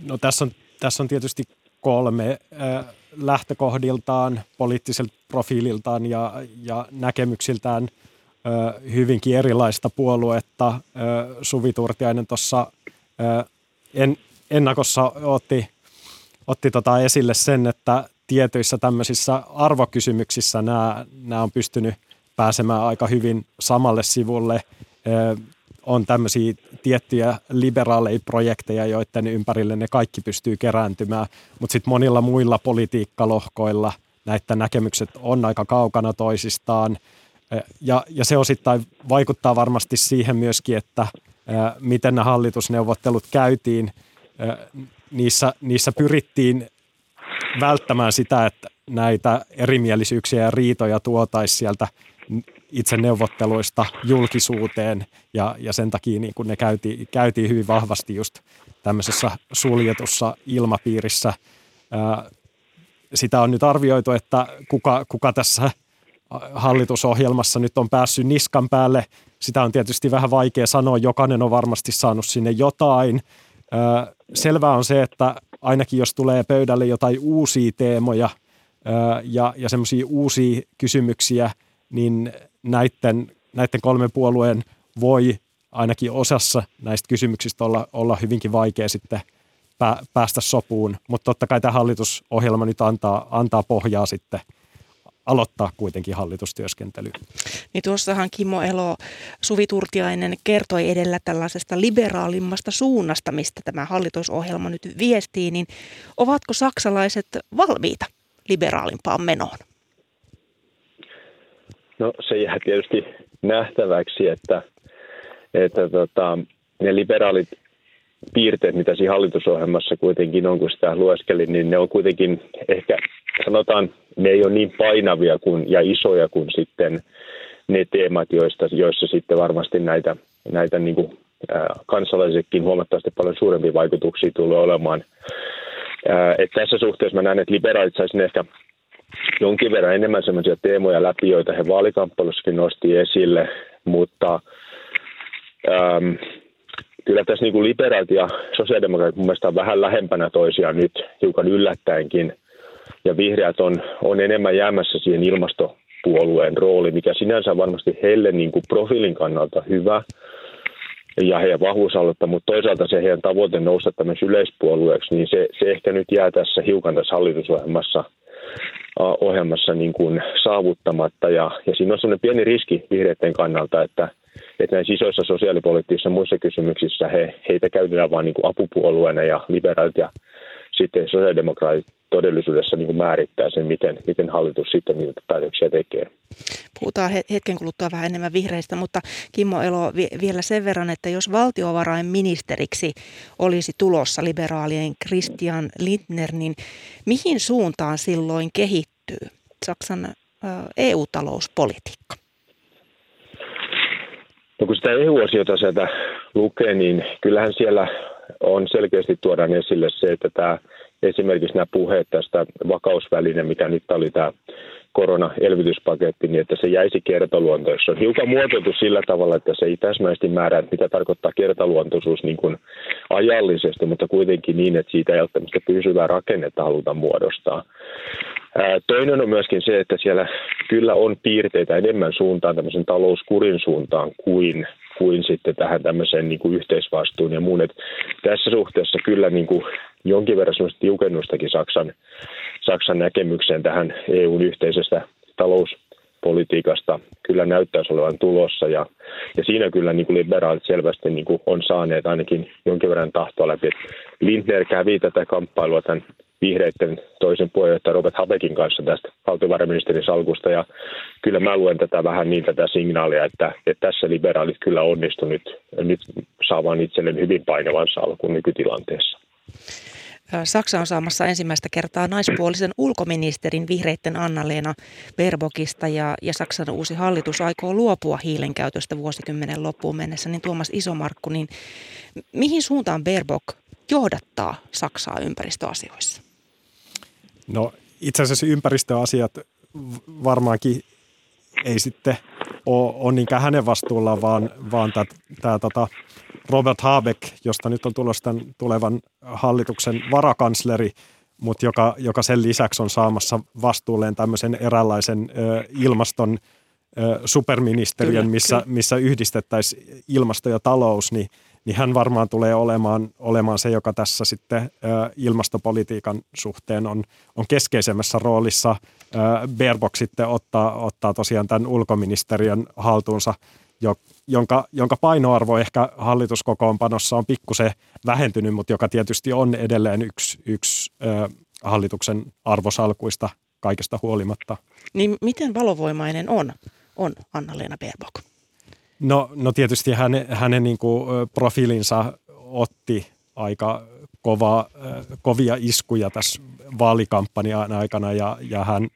No tässä on, tässä on tietysti kolme lähtökohdiltaan, poliittiselta profiililtaan ja, ja näkemyksiltään hyvinkin erilaista puoluetta. Suvi Turtiainen tuossa en, ennakossa otti, otti tota esille sen, että tietyissä tämmöisissä arvokysymyksissä nämä, nämä on pystynyt pääsemään aika hyvin samalle sivulle. On tämmöisiä tiettyjä liberaaleja projekteja, joiden ympärille ne kaikki pystyy kerääntymään, mutta sitten monilla muilla politiikkalohkoilla näitä näkemykset on aika kaukana toisistaan. Ja, ja se osittain vaikuttaa varmasti siihen myöskin, että miten nämä hallitusneuvottelut käytiin. Niissä, niissä pyrittiin välttämään sitä, että näitä erimielisyyksiä ja riitoja tuotaisiin sieltä itse neuvotteluista julkisuuteen ja, ja sen takia niin kun ne käytiin, käytiin hyvin vahvasti just tämmöisessä suljetussa ilmapiirissä. Ää, sitä on nyt arvioitu, että kuka, kuka tässä hallitusohjelmassa nyt on päässyt niskan päälle. Sitä on tietysti vähän vaikea sanoa, jokainen on varmasti saanut sinne jotain. Ää, selvää on se, että ainakin jos tulee pöydälle jotain uusia teemoja ja, ja semmoisia uusia kysymyksiä, niin näiden, näiden kolmen puolueen voi ainakin osassa näistä kysymyksistä olla, olla hyvinkin vaikea sitten päästä sopuun. Mutta totta kai tämä hallitusohjelma nyt antaa, antaa pohjaa sitten – aloittaa kuitenkin hallitustyöskentely. Niin tuossahan Kimmo Elo, Suvi Turtiainen kertoi edellä tällaisesta liberaalimmasta suunnasta, mistä tämä hallitusohjelma nyt viestii, niin ovatko saksalaiset valmiita liberaalimpaan menoon? No se jää tietysti nähtäväksi, että, että tota, ne liberaalit piirteet, mitä siinä hallitusohjelmassa kuitenkin on, kun sitä lueskelin, niin ne on kuitenkin ehkä, sanotaan, ne ei ole niin painavia kuin, ja isoja kuin sitten ne teemat, joista, joissa sitten varmasti näitä, näitä niin kuin, ää, kansalaisetkin huomattavasti paljon suurempia vaikutuksia tulee olemaan. Ää, et tässä suhteessa mä näen, että liberaalit saisivat ehkä jonkin verran enemmän sellaisia teemoja läpi, joita he vaalikamppailussakin nosti esille, mutta ähm, kyllä tässä niin kuin liberaalit ja sosiaalidemokraatit mun mielestä on vähän lähempänä toisiaan nyt hiukan yllättäenkin. Ja vihreät on, on enemmän jäämässä siihen ilmastopuolueen rooli, mikä sinänsä varmasti heille niin kuin profiilin kannalta hyvä ja heidän vahvuusaluetta, mutta toisaalta se heidän tavoite nousta tämmöisen yleispuolueeksi, niin se, se ehkä nyt jää tässä hiukan tässä hallitusohjelmassa ohjelmassa niin kuin saavuttamatta. Ja, ja siinä on sellainen pieni riski vihreiden kannalta, että – että näissä isoissa sosiaalipoliittisissa muissa kysymyksissä he, heitä käytetään vain niin apupuolueena ja liberaalit ja sitten sosiaalidemokraatit todellisuudessa niin kuin määrittää sen, miten, miten hallitus sitten niitä päätöksiä tekee. Puhutaan hetken kuluttua vähän enemmän vihreistä, mutta Kimmo Elo vielä sen verran, että jos valtiovarainministeriksi olisi tulossa liberaalien Christian Lindner, niin mihin suuntaan silloin kehittyy Saksan EU-talouspolitiikka? No kun sitä EU-osiota sieltä lukee, niin kyllähän siellä on selkeästi tuodaan esille se, että tämä esimerkiksi nämä puheet tästä vakausväline, mikä nyt oli tämä koronaelvytyspaketti, niin että se jäisi kertaluontoissa. Se on hiukan muotoiltu sillä tavalla, että se ei täsmäisesti määrää, että mitä tarkoittaa kertaluontoisuus niin kuin ajallisesti, mutta kuitenkin niin, että siitä ei ole pysyvää rakennetta haluta muodostaa. Toinen on myöskin se, että siellä kyllä on piirteitä enemmän suuntaan tämmöisen talouskurin suuntaan kuin, kuin sitten tähän tämmöiseen niin kuin yhteisvastuun ja muun. Et tässä suhteessa kyllä niin kuin jonkin verran semmoista tiukennustakin Saksan, Saksan näkemykseen tähän EUn yhteisestä talouspolitiikasta kyllä näyttäisi olevan tulossa. Ja, ja siinä kyllä niin kuin liberaalit selvästi niin kuin on saaneet ainakin jonkin verran tahtoa läpi. Lindner kävi tätä kamppailua tämän vihreiden toisen puheenjohtaja Robert Habekin kanssa tästä valtiovarainministerin salkusta. Ja kyllä mä luen tätä vähän niin tätä signaalia, että, että tässä liberaalit kyllä onnistuneet nyt saamaan itselleen hyvin painavan salkun nykytilanteessa. Saksa on saamassa ensimmäistä kertaa naispuolisen ulkoministerin vihreitten Anna-Leena Berbokista ja, ja Saksan uusi hallitus aikoo luopua hiilen käytöstä vuosikymmenen loppuun mennessä. Niin Tuomas Isomarkku, niin mihin suuntaan Berbok johdattaa Saksaa ympäristöasioissa? No itse asiassa ympäristöasiat varmaankin ei sitten ole, ole niinkään hänen vastuullaan, vaan, vaan tämä tota Robert Habeck, josta nyt on tulossa tämän tulevan hallituksen varakansleri, mutta joka, joka sen lisäksi on saamassa vastuulleen tämmöisen eräänlaisen ö, ilmaston ö, superministeriön, kyllä, missä, kyllä. missä yhdistettäisiin ilmasto ja talous, niin, niin hän varmaan tulee olemaan, olemaan se, joka tässä sitten ö, ilmastopolitiikan suhteen on, on keskeisemmässä roolissa. Ö, Baerbock sitten ottaa, ottaa tosiaan tämän ulkoministeriön haltuunsa – jonka, jonka painoarvo ehkä hallituskokoonpanossa on pikkusen vähentynyt, mutta joka tietysti on edelleen yksi, yksi ö, hallituksen arvosalkuista kaikesta huolimatta. Niin miten valovoimainen on, on Anna-Leena Baerbock? No, no tietysti hänen, hänen niin kuin profiilinsa otti aika kova, kovia iskuja tässä vaalikampanjan aikana ja, ja hän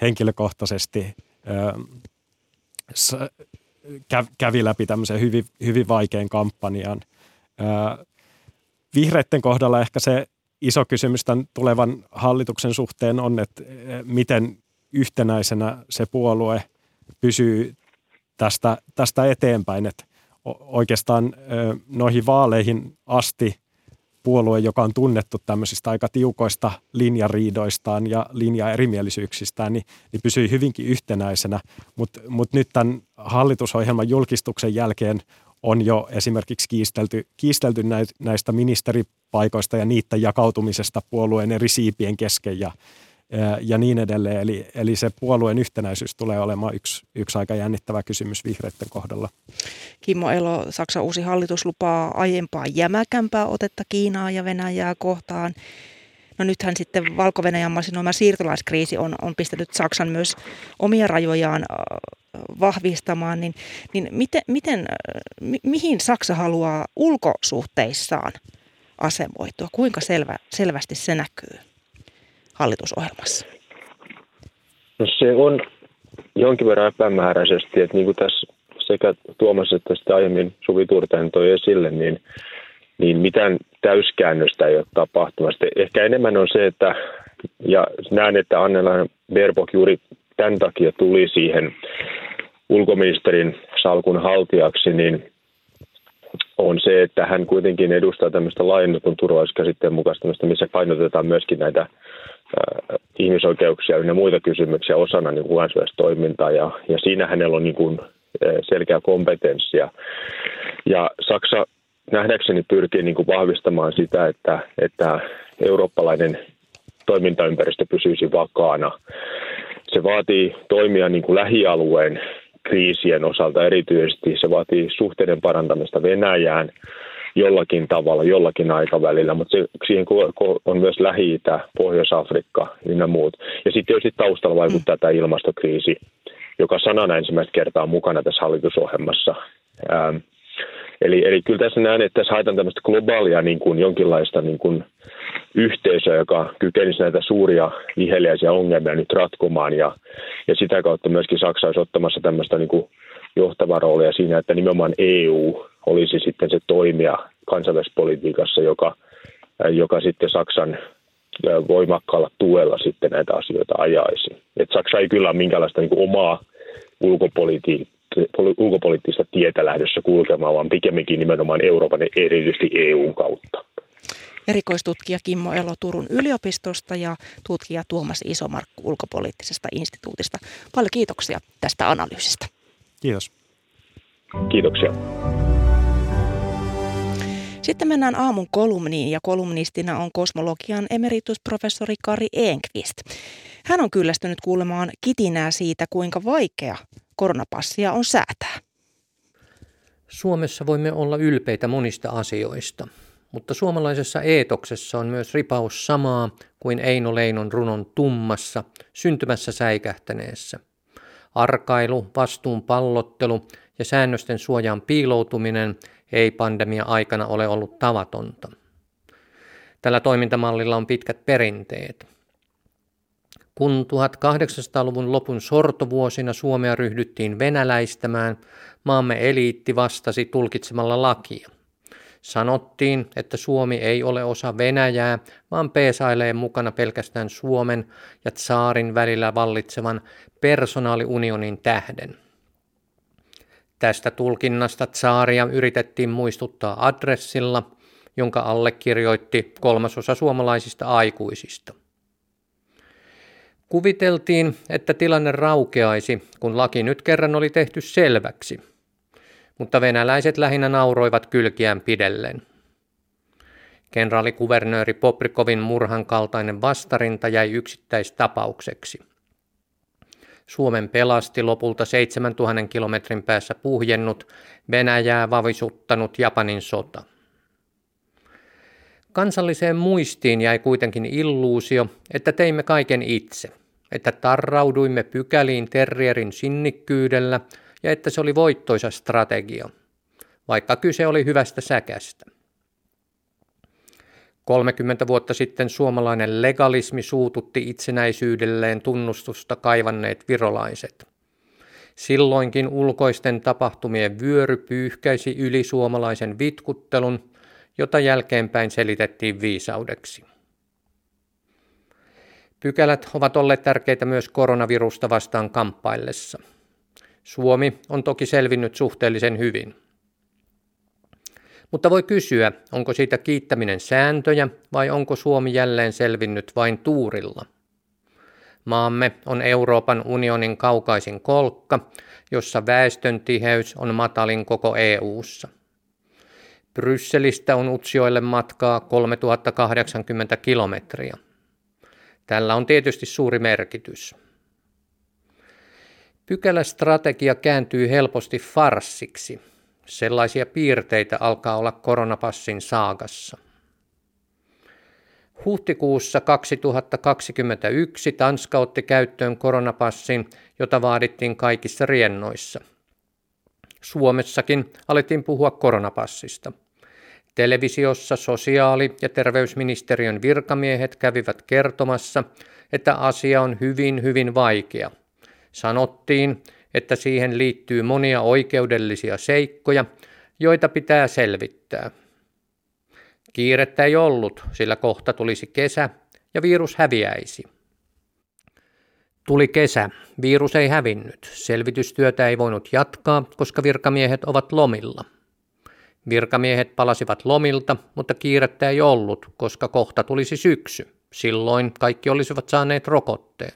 henkilökohtaisesti kävi läpi tämmöisen hyvin, hyvin vaikean kampanjan. Vihreiden kohdalla ehkä se iso kysymys tämän tulevan hallituksen suhteen on, että miten yhtenäisenä se puolue pysyy tästä, tästä eteenpäin. Että oikeastaan noihin vaaleihin asti puolue, joka on tunnettu tämmöisistä aika tiukoista linjariidoistaan ja linjaerimielisyyksistään, niin, niin pysyy hyvinkin yhtenäisenä. Mutta mut nyt tämän hallitusohjelman julkistuksen jälkeen on jo esimerkiksi kiistelty, kiistelty näistä ministeripaikoista ja niiden jakautumisesta puolueen eri siipien kesken ja, ja niin edelleen. Eli, eli se puolueen yhtenäisyys tulee olemaan yksi, yksi aika jännittävä kysymys vihreiden kohdalla. Kimmo Elo, Saksan uusi hallitus lupaa aiempaa jämäkämpää otetta Kiinaa ja Venäjää kohtaan. No nythän sitten Valko-Venäjän masinoima siirtolaiskriisi on, on pistänyt Saksan myös omia rajojaan vahvistamaan, niin, niin miten, miten, mi, mihin Saksa haluaa ulkosuhteissaan asemoitua? Kuinka selvä, selvästi se näkyy? Hallitusohjelmassa? No se on jonkin verran epämääräisesti, että niin kuin tässä sekä Tuomas että sitten aiemmin Suvi Turteen toi esille, niin, niin mitään täyskäännöstä ei ole tapahtumassa. Ehkä enemmän on se, että ja näen, että Annela Baerbock juuri tämän takia tuli siihen ulkoministerin salkun haltijaksi, niin on se, että hän kuitenkin edustaa tämmöistä laajennetun turvallisuuskäsitteen mukaista, missä painotetaan myöskin näitä ihmisoikeuksia ja muita kysymyksiä osana niin kuin toimintaa ja, ja siinä hänellä on niin kuin selkeä kompetenssia. Ja Saksa nähdäkseni pyrkii niin kuin vahvistamaan sitä, että, että eurooppalainen toimintaympäristö pysyisi vakaana. Se vaatii toimia niin kuin lähialueen kriisien osalta erityisesti. Se vaatii suhteiden parantamista Venäjään jollakin tavalla, jollakin aikavälillä, mutta se, siihen on myös Lähi-Itä, Pohjois-Afrikka ynnä muut. Ja sitten tietysti taustalla vaikuttaa mm. tämä ilmastokriisi, joka sanana ensimmäistä kertaa on mukana tässä hallitusohjelmassa. Ähm, eli, eli kyllä tässä näen, että tässä haetaan tämmöistä globaalia niin kuin jonkinlaista niin kuin yhteisöä, joka kykenisi näitä suuria viheliäisiä ongelmia nyt ratkomaan ja, ja sitä kautta myöskin Saksa olisi ottamassa tämmöistä niin kuin johtavaa roolia siinä, että nimenomaan EU olisi sitten se toimija kansainvälisessä politiikassa, joka, joka sitten Saksan voimakkaalla tuella sitten näitä asioita ajaisi. Et Saksa ei kyllä ole minkäänlaista niin omaa ulkopolitiikkaa ulkopoliittista tietä lähdössä kulkemaan, vaan pikemminkin nimenomaan Euroopan ja erityisesti EUn kautta. Erikoistutkija Kimmo Elo Turun yliopistosta ja tutkija Tuomas Isomarkku ulkopoliittisesta instituutista. Paljon kiitoksia tästä analyysistä. Kiitos. Kiitoksia. Sitten mennään aamun kolumniin ja kolumnistina on kosmologian emeritusprofessori Kari Enqvist. Hän on kyllästynyt kuulemaan kitinää siitä, kuinka vaikea koronapassia on säätää. Suomessa voimme olla ylpeitä monista asioista, mutta suomalaisessa eetoksessa on myös ripaus samaa kuin Eino Leinon runon tummassa, syntymässä säikähtäneessä. Arkailu, vastuun pallottelu ja säännösten suojaan piiloutuminen ei pandemia aikana ole ollut tavatonta. Tällä toimintamallilla on pitkät perinteet. Kun 1800-luvun lopun sortovuosina Suomea ryhdyttiin venäläistämään, maamme eliitti vastasi tulkitsemalla lakia. Sanottiin, että Suomi ei ole osa Venäjää, vaan peesailee mukana pelkästään Suomen ja tsaarin välillä vallitsevan personaaliunionin tähden. Tästä tulkinnasta tsaaria yritettiin muistuttaa adressilla, jonka allekirjoitti kolmasosa suomalaisista aikuisista – Kuviteltiin, että tilanne raukeaisi, kun laki nyt kerran oli tehty selväksi. Mutta venäläiset lähinnä nauroivat kylkiään pidellen. Kenraalikuvernööri Poprikovin murhan kaltainen vastarinta jäi yksittäistapaukseksi. Suomen pelasti lopulta 7000 kilometrin päässä puhjennut, Venäjää vavisuttanut Japanin sota. Kansalliseen muistiin jäi kuitenkin illuusio, että teimme kaiken itse, että tarrauduimme pykäliin terrierin sinnikkyydellä ja että se oli voittoisa strategia, vaikka kyse oli hyvästä säkästä. 30 vuotta sitten suomalainen legalismi suututti itsenäisyydelleen tunnustusta kaivanneet virolaiset. Silloinkin ulkoisten tapahtumien vyöry pyyhkäisi yli suomalaisen vitkuttelun, jota jälkeenpäin selitettiin viisaudeksi. Pykälät ovat olleet tärkeitä myös koronavirusta vastaan kamppaillessa. Suomi on toki selvinnyt suhteellisen hyvin – mutta voi kysyä, onko siitä kiittäminen sääntöjä vai onko Suomi jälleen selvinnyt vain tuurilla? Maamme on Euroopan unionin kaukaisin kolkka, jossa väestön tiheys on matalin koko EU:ssa. Brysselistä on Utsioille matkaa 3080 kilometriä. Tällä on tietysti suuri merkitys. Pykälästrategia kääntyy helposti farssiksi – Sellaisia piirteitä alkaa olla koronapassin saagassa. Huhtikuussa 2021 Tanska otti käyttöön koronapassin, jota vaadittiin kaikissa riennoissa. Suomessakin alettiin puhua koronapassista. Televisiossa sosiaali- ja terveysministeriön virkamiehet kävivät kertomassa, että asia on hyvin, hyvin vaikea. Sanottiin, että siihen liittyy monia oikeudellisia seikkoja, joita pitää selvittää. Kiirettä ei ollut, sillä kohta tulisi kesä ja virus häviäisi. Tuli kesä, virus ei hävinnyt, selvitystyötä ei voinut jatkaa, koska virkamiehet ovat lomilla. Virkamiehet palasivat lomilta, mutta kiirettä ei ollut, koska kohta tulisi syksy. Silloin kaikki olisivat saaneet rokotteen.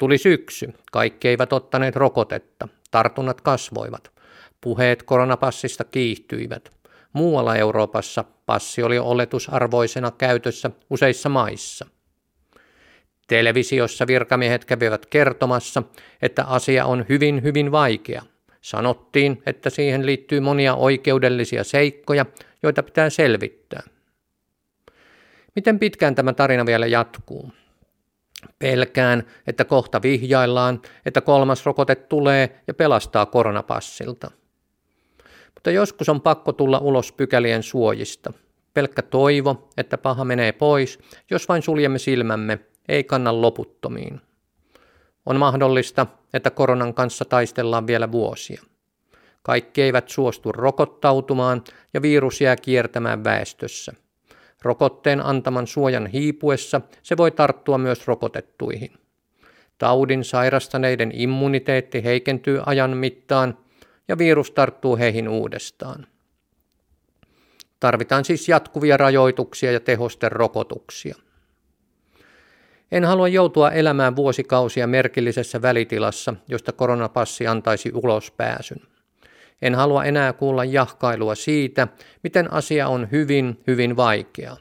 Tuli syksy, kaikki eivät ottaneet rokotetta, tartunnat kasvoivat, puheet koronapassista kiihtyivät. Muualla Euroopassa passi oli oletusarvoisena käytössä useissa maissa. Televisiossa virkamiehet kävivät kertomassa, että asia on hyvin hyvin vaikea. Sanottiin, että siihen liittyy monia oikeudellisia seikkoja, joita pitää selvittää. Miten pitkään tämä tarina vielä jatkuu? Pelkään, että kohta vihjaillaan, että kolmas rokote tulee ja pelastaa koronapassilta. Mutta joskus on pakko tulla ulos pykälien suojista. Pelkkä toivo, että paha menee pois, jos vain suljemme silmämme, ei kanna loputtomiin. On mahdollista, että koronan kanssa taistellaan vielä vuosia. Kaikki eivät suostu rokottautumaan ja virus jää kiertämään väestössä – Rokotteen antaman suojan hiipuessa se voi tarttua myös rokotettuihin. Taudin sairastaneiden immuniteetti heikentyy ajan mittaan ja virus tarttuu heihin uudestaan. Tarvitaan siis jatkuvia rajoituksia ja tehosten rokotuksia. En halua joutua elämään vuosikausia merkillisessä välitilassa, josta koronapassi antaisi ulospääsyn. En halua enää kuulla jahkailua siitä, miten asia on hyvin, hyvin vaikea.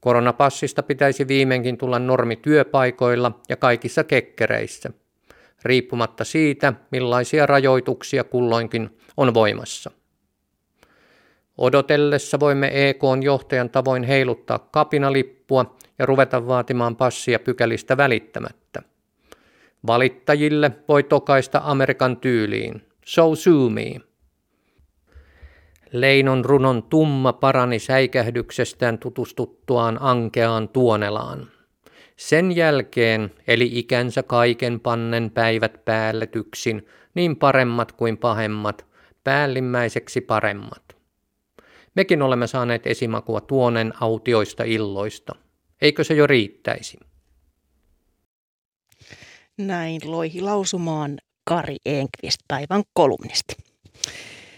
Koronapassista pitäisi viimeinkin tulla normi työpaikoilla ja kaikissa kekkereissä, riippumatta siitä, millaisia rajoituksia kulloinkin on voimassa. Odotellessa voimme EKn johtajan tavoin heiluttaa kapinalippua ja ruveta vaatimaan passia pykälistä välittämättä. Valittajille voi tokaista Amerikan tyyliin – So sue me. Leinon runon tumma parani säikähdyksestään tutustuttuaan ankeaan tuonelaan. Sen jälkeen eli ikänsä kaiken pannen päivät päälletyksin, niin paremmat kuin pahemmat, päällimmäiseksi paremmat. Mekin olemme saaneet esimakua tuonen autioista illoista. Eikö se jo riittäisi? Näin loihi lausumaan Kari Enqvist, päivän kolumnisti.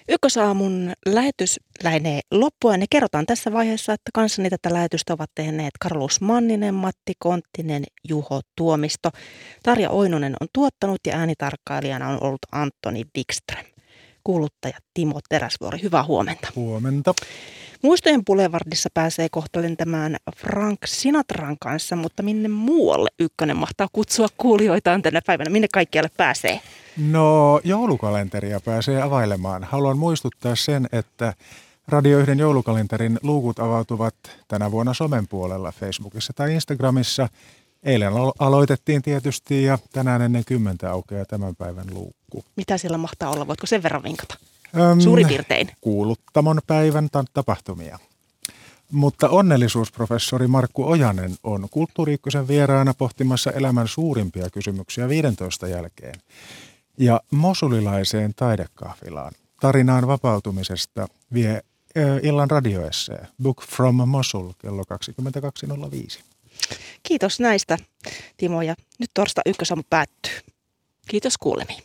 Ykkösaamun lähetys lähenee loppua ja kerrotaan tässä vaiheessa, että kanssani tätä lähetystä ovat tehneet Karlus Manninen, Matti Konttinen, Juho Tuomisto. Tarja Oinonen on tuottanut ja äänitarkkailijana on ollut Antoni Wikström. Kuuluttaja Timo Teräsvuori, hyvää huomenta. Huomenta. Muistojen Boulevardissa pääsee kohta lentämään Frank Sinatran kanssa, mutta minne muualle ykkönen mahtaa kutsua kuulijoitaan tänä päivänä? Minne kaikkialle pääsee? No joulukalenteria pääsee availemaan. Haluan muistuttaa sen, että Radio 1 joulukalenterin luukut avautuvat tänä vuonna somen puolella Facebookissa tai Instagramissa. Eilen aloitettiin tietysti ja tänään ennen kymmentä aukeaa tämän päivän luukku. Mitä siellä mahtaa olla? Voitko sen verran vinkata? Öm, Suurin piirtein. Kuuluttamon päivän tapahtumia. Mutta onnellisuusprofessori Markku Ojanen on kulttuuriikkosen vieraana pohtimassa elämän suurimpia kysymyksiä 15 jälkeen. Ja mosulilaiseen taidekahvilaan tarinaan vapautumisesta vie illan radioessee Book from Mosul kello 22.05. Kiitos näistä Timo ja nyt torsta ykkösamu päättyy. Kiitos kuulemiin.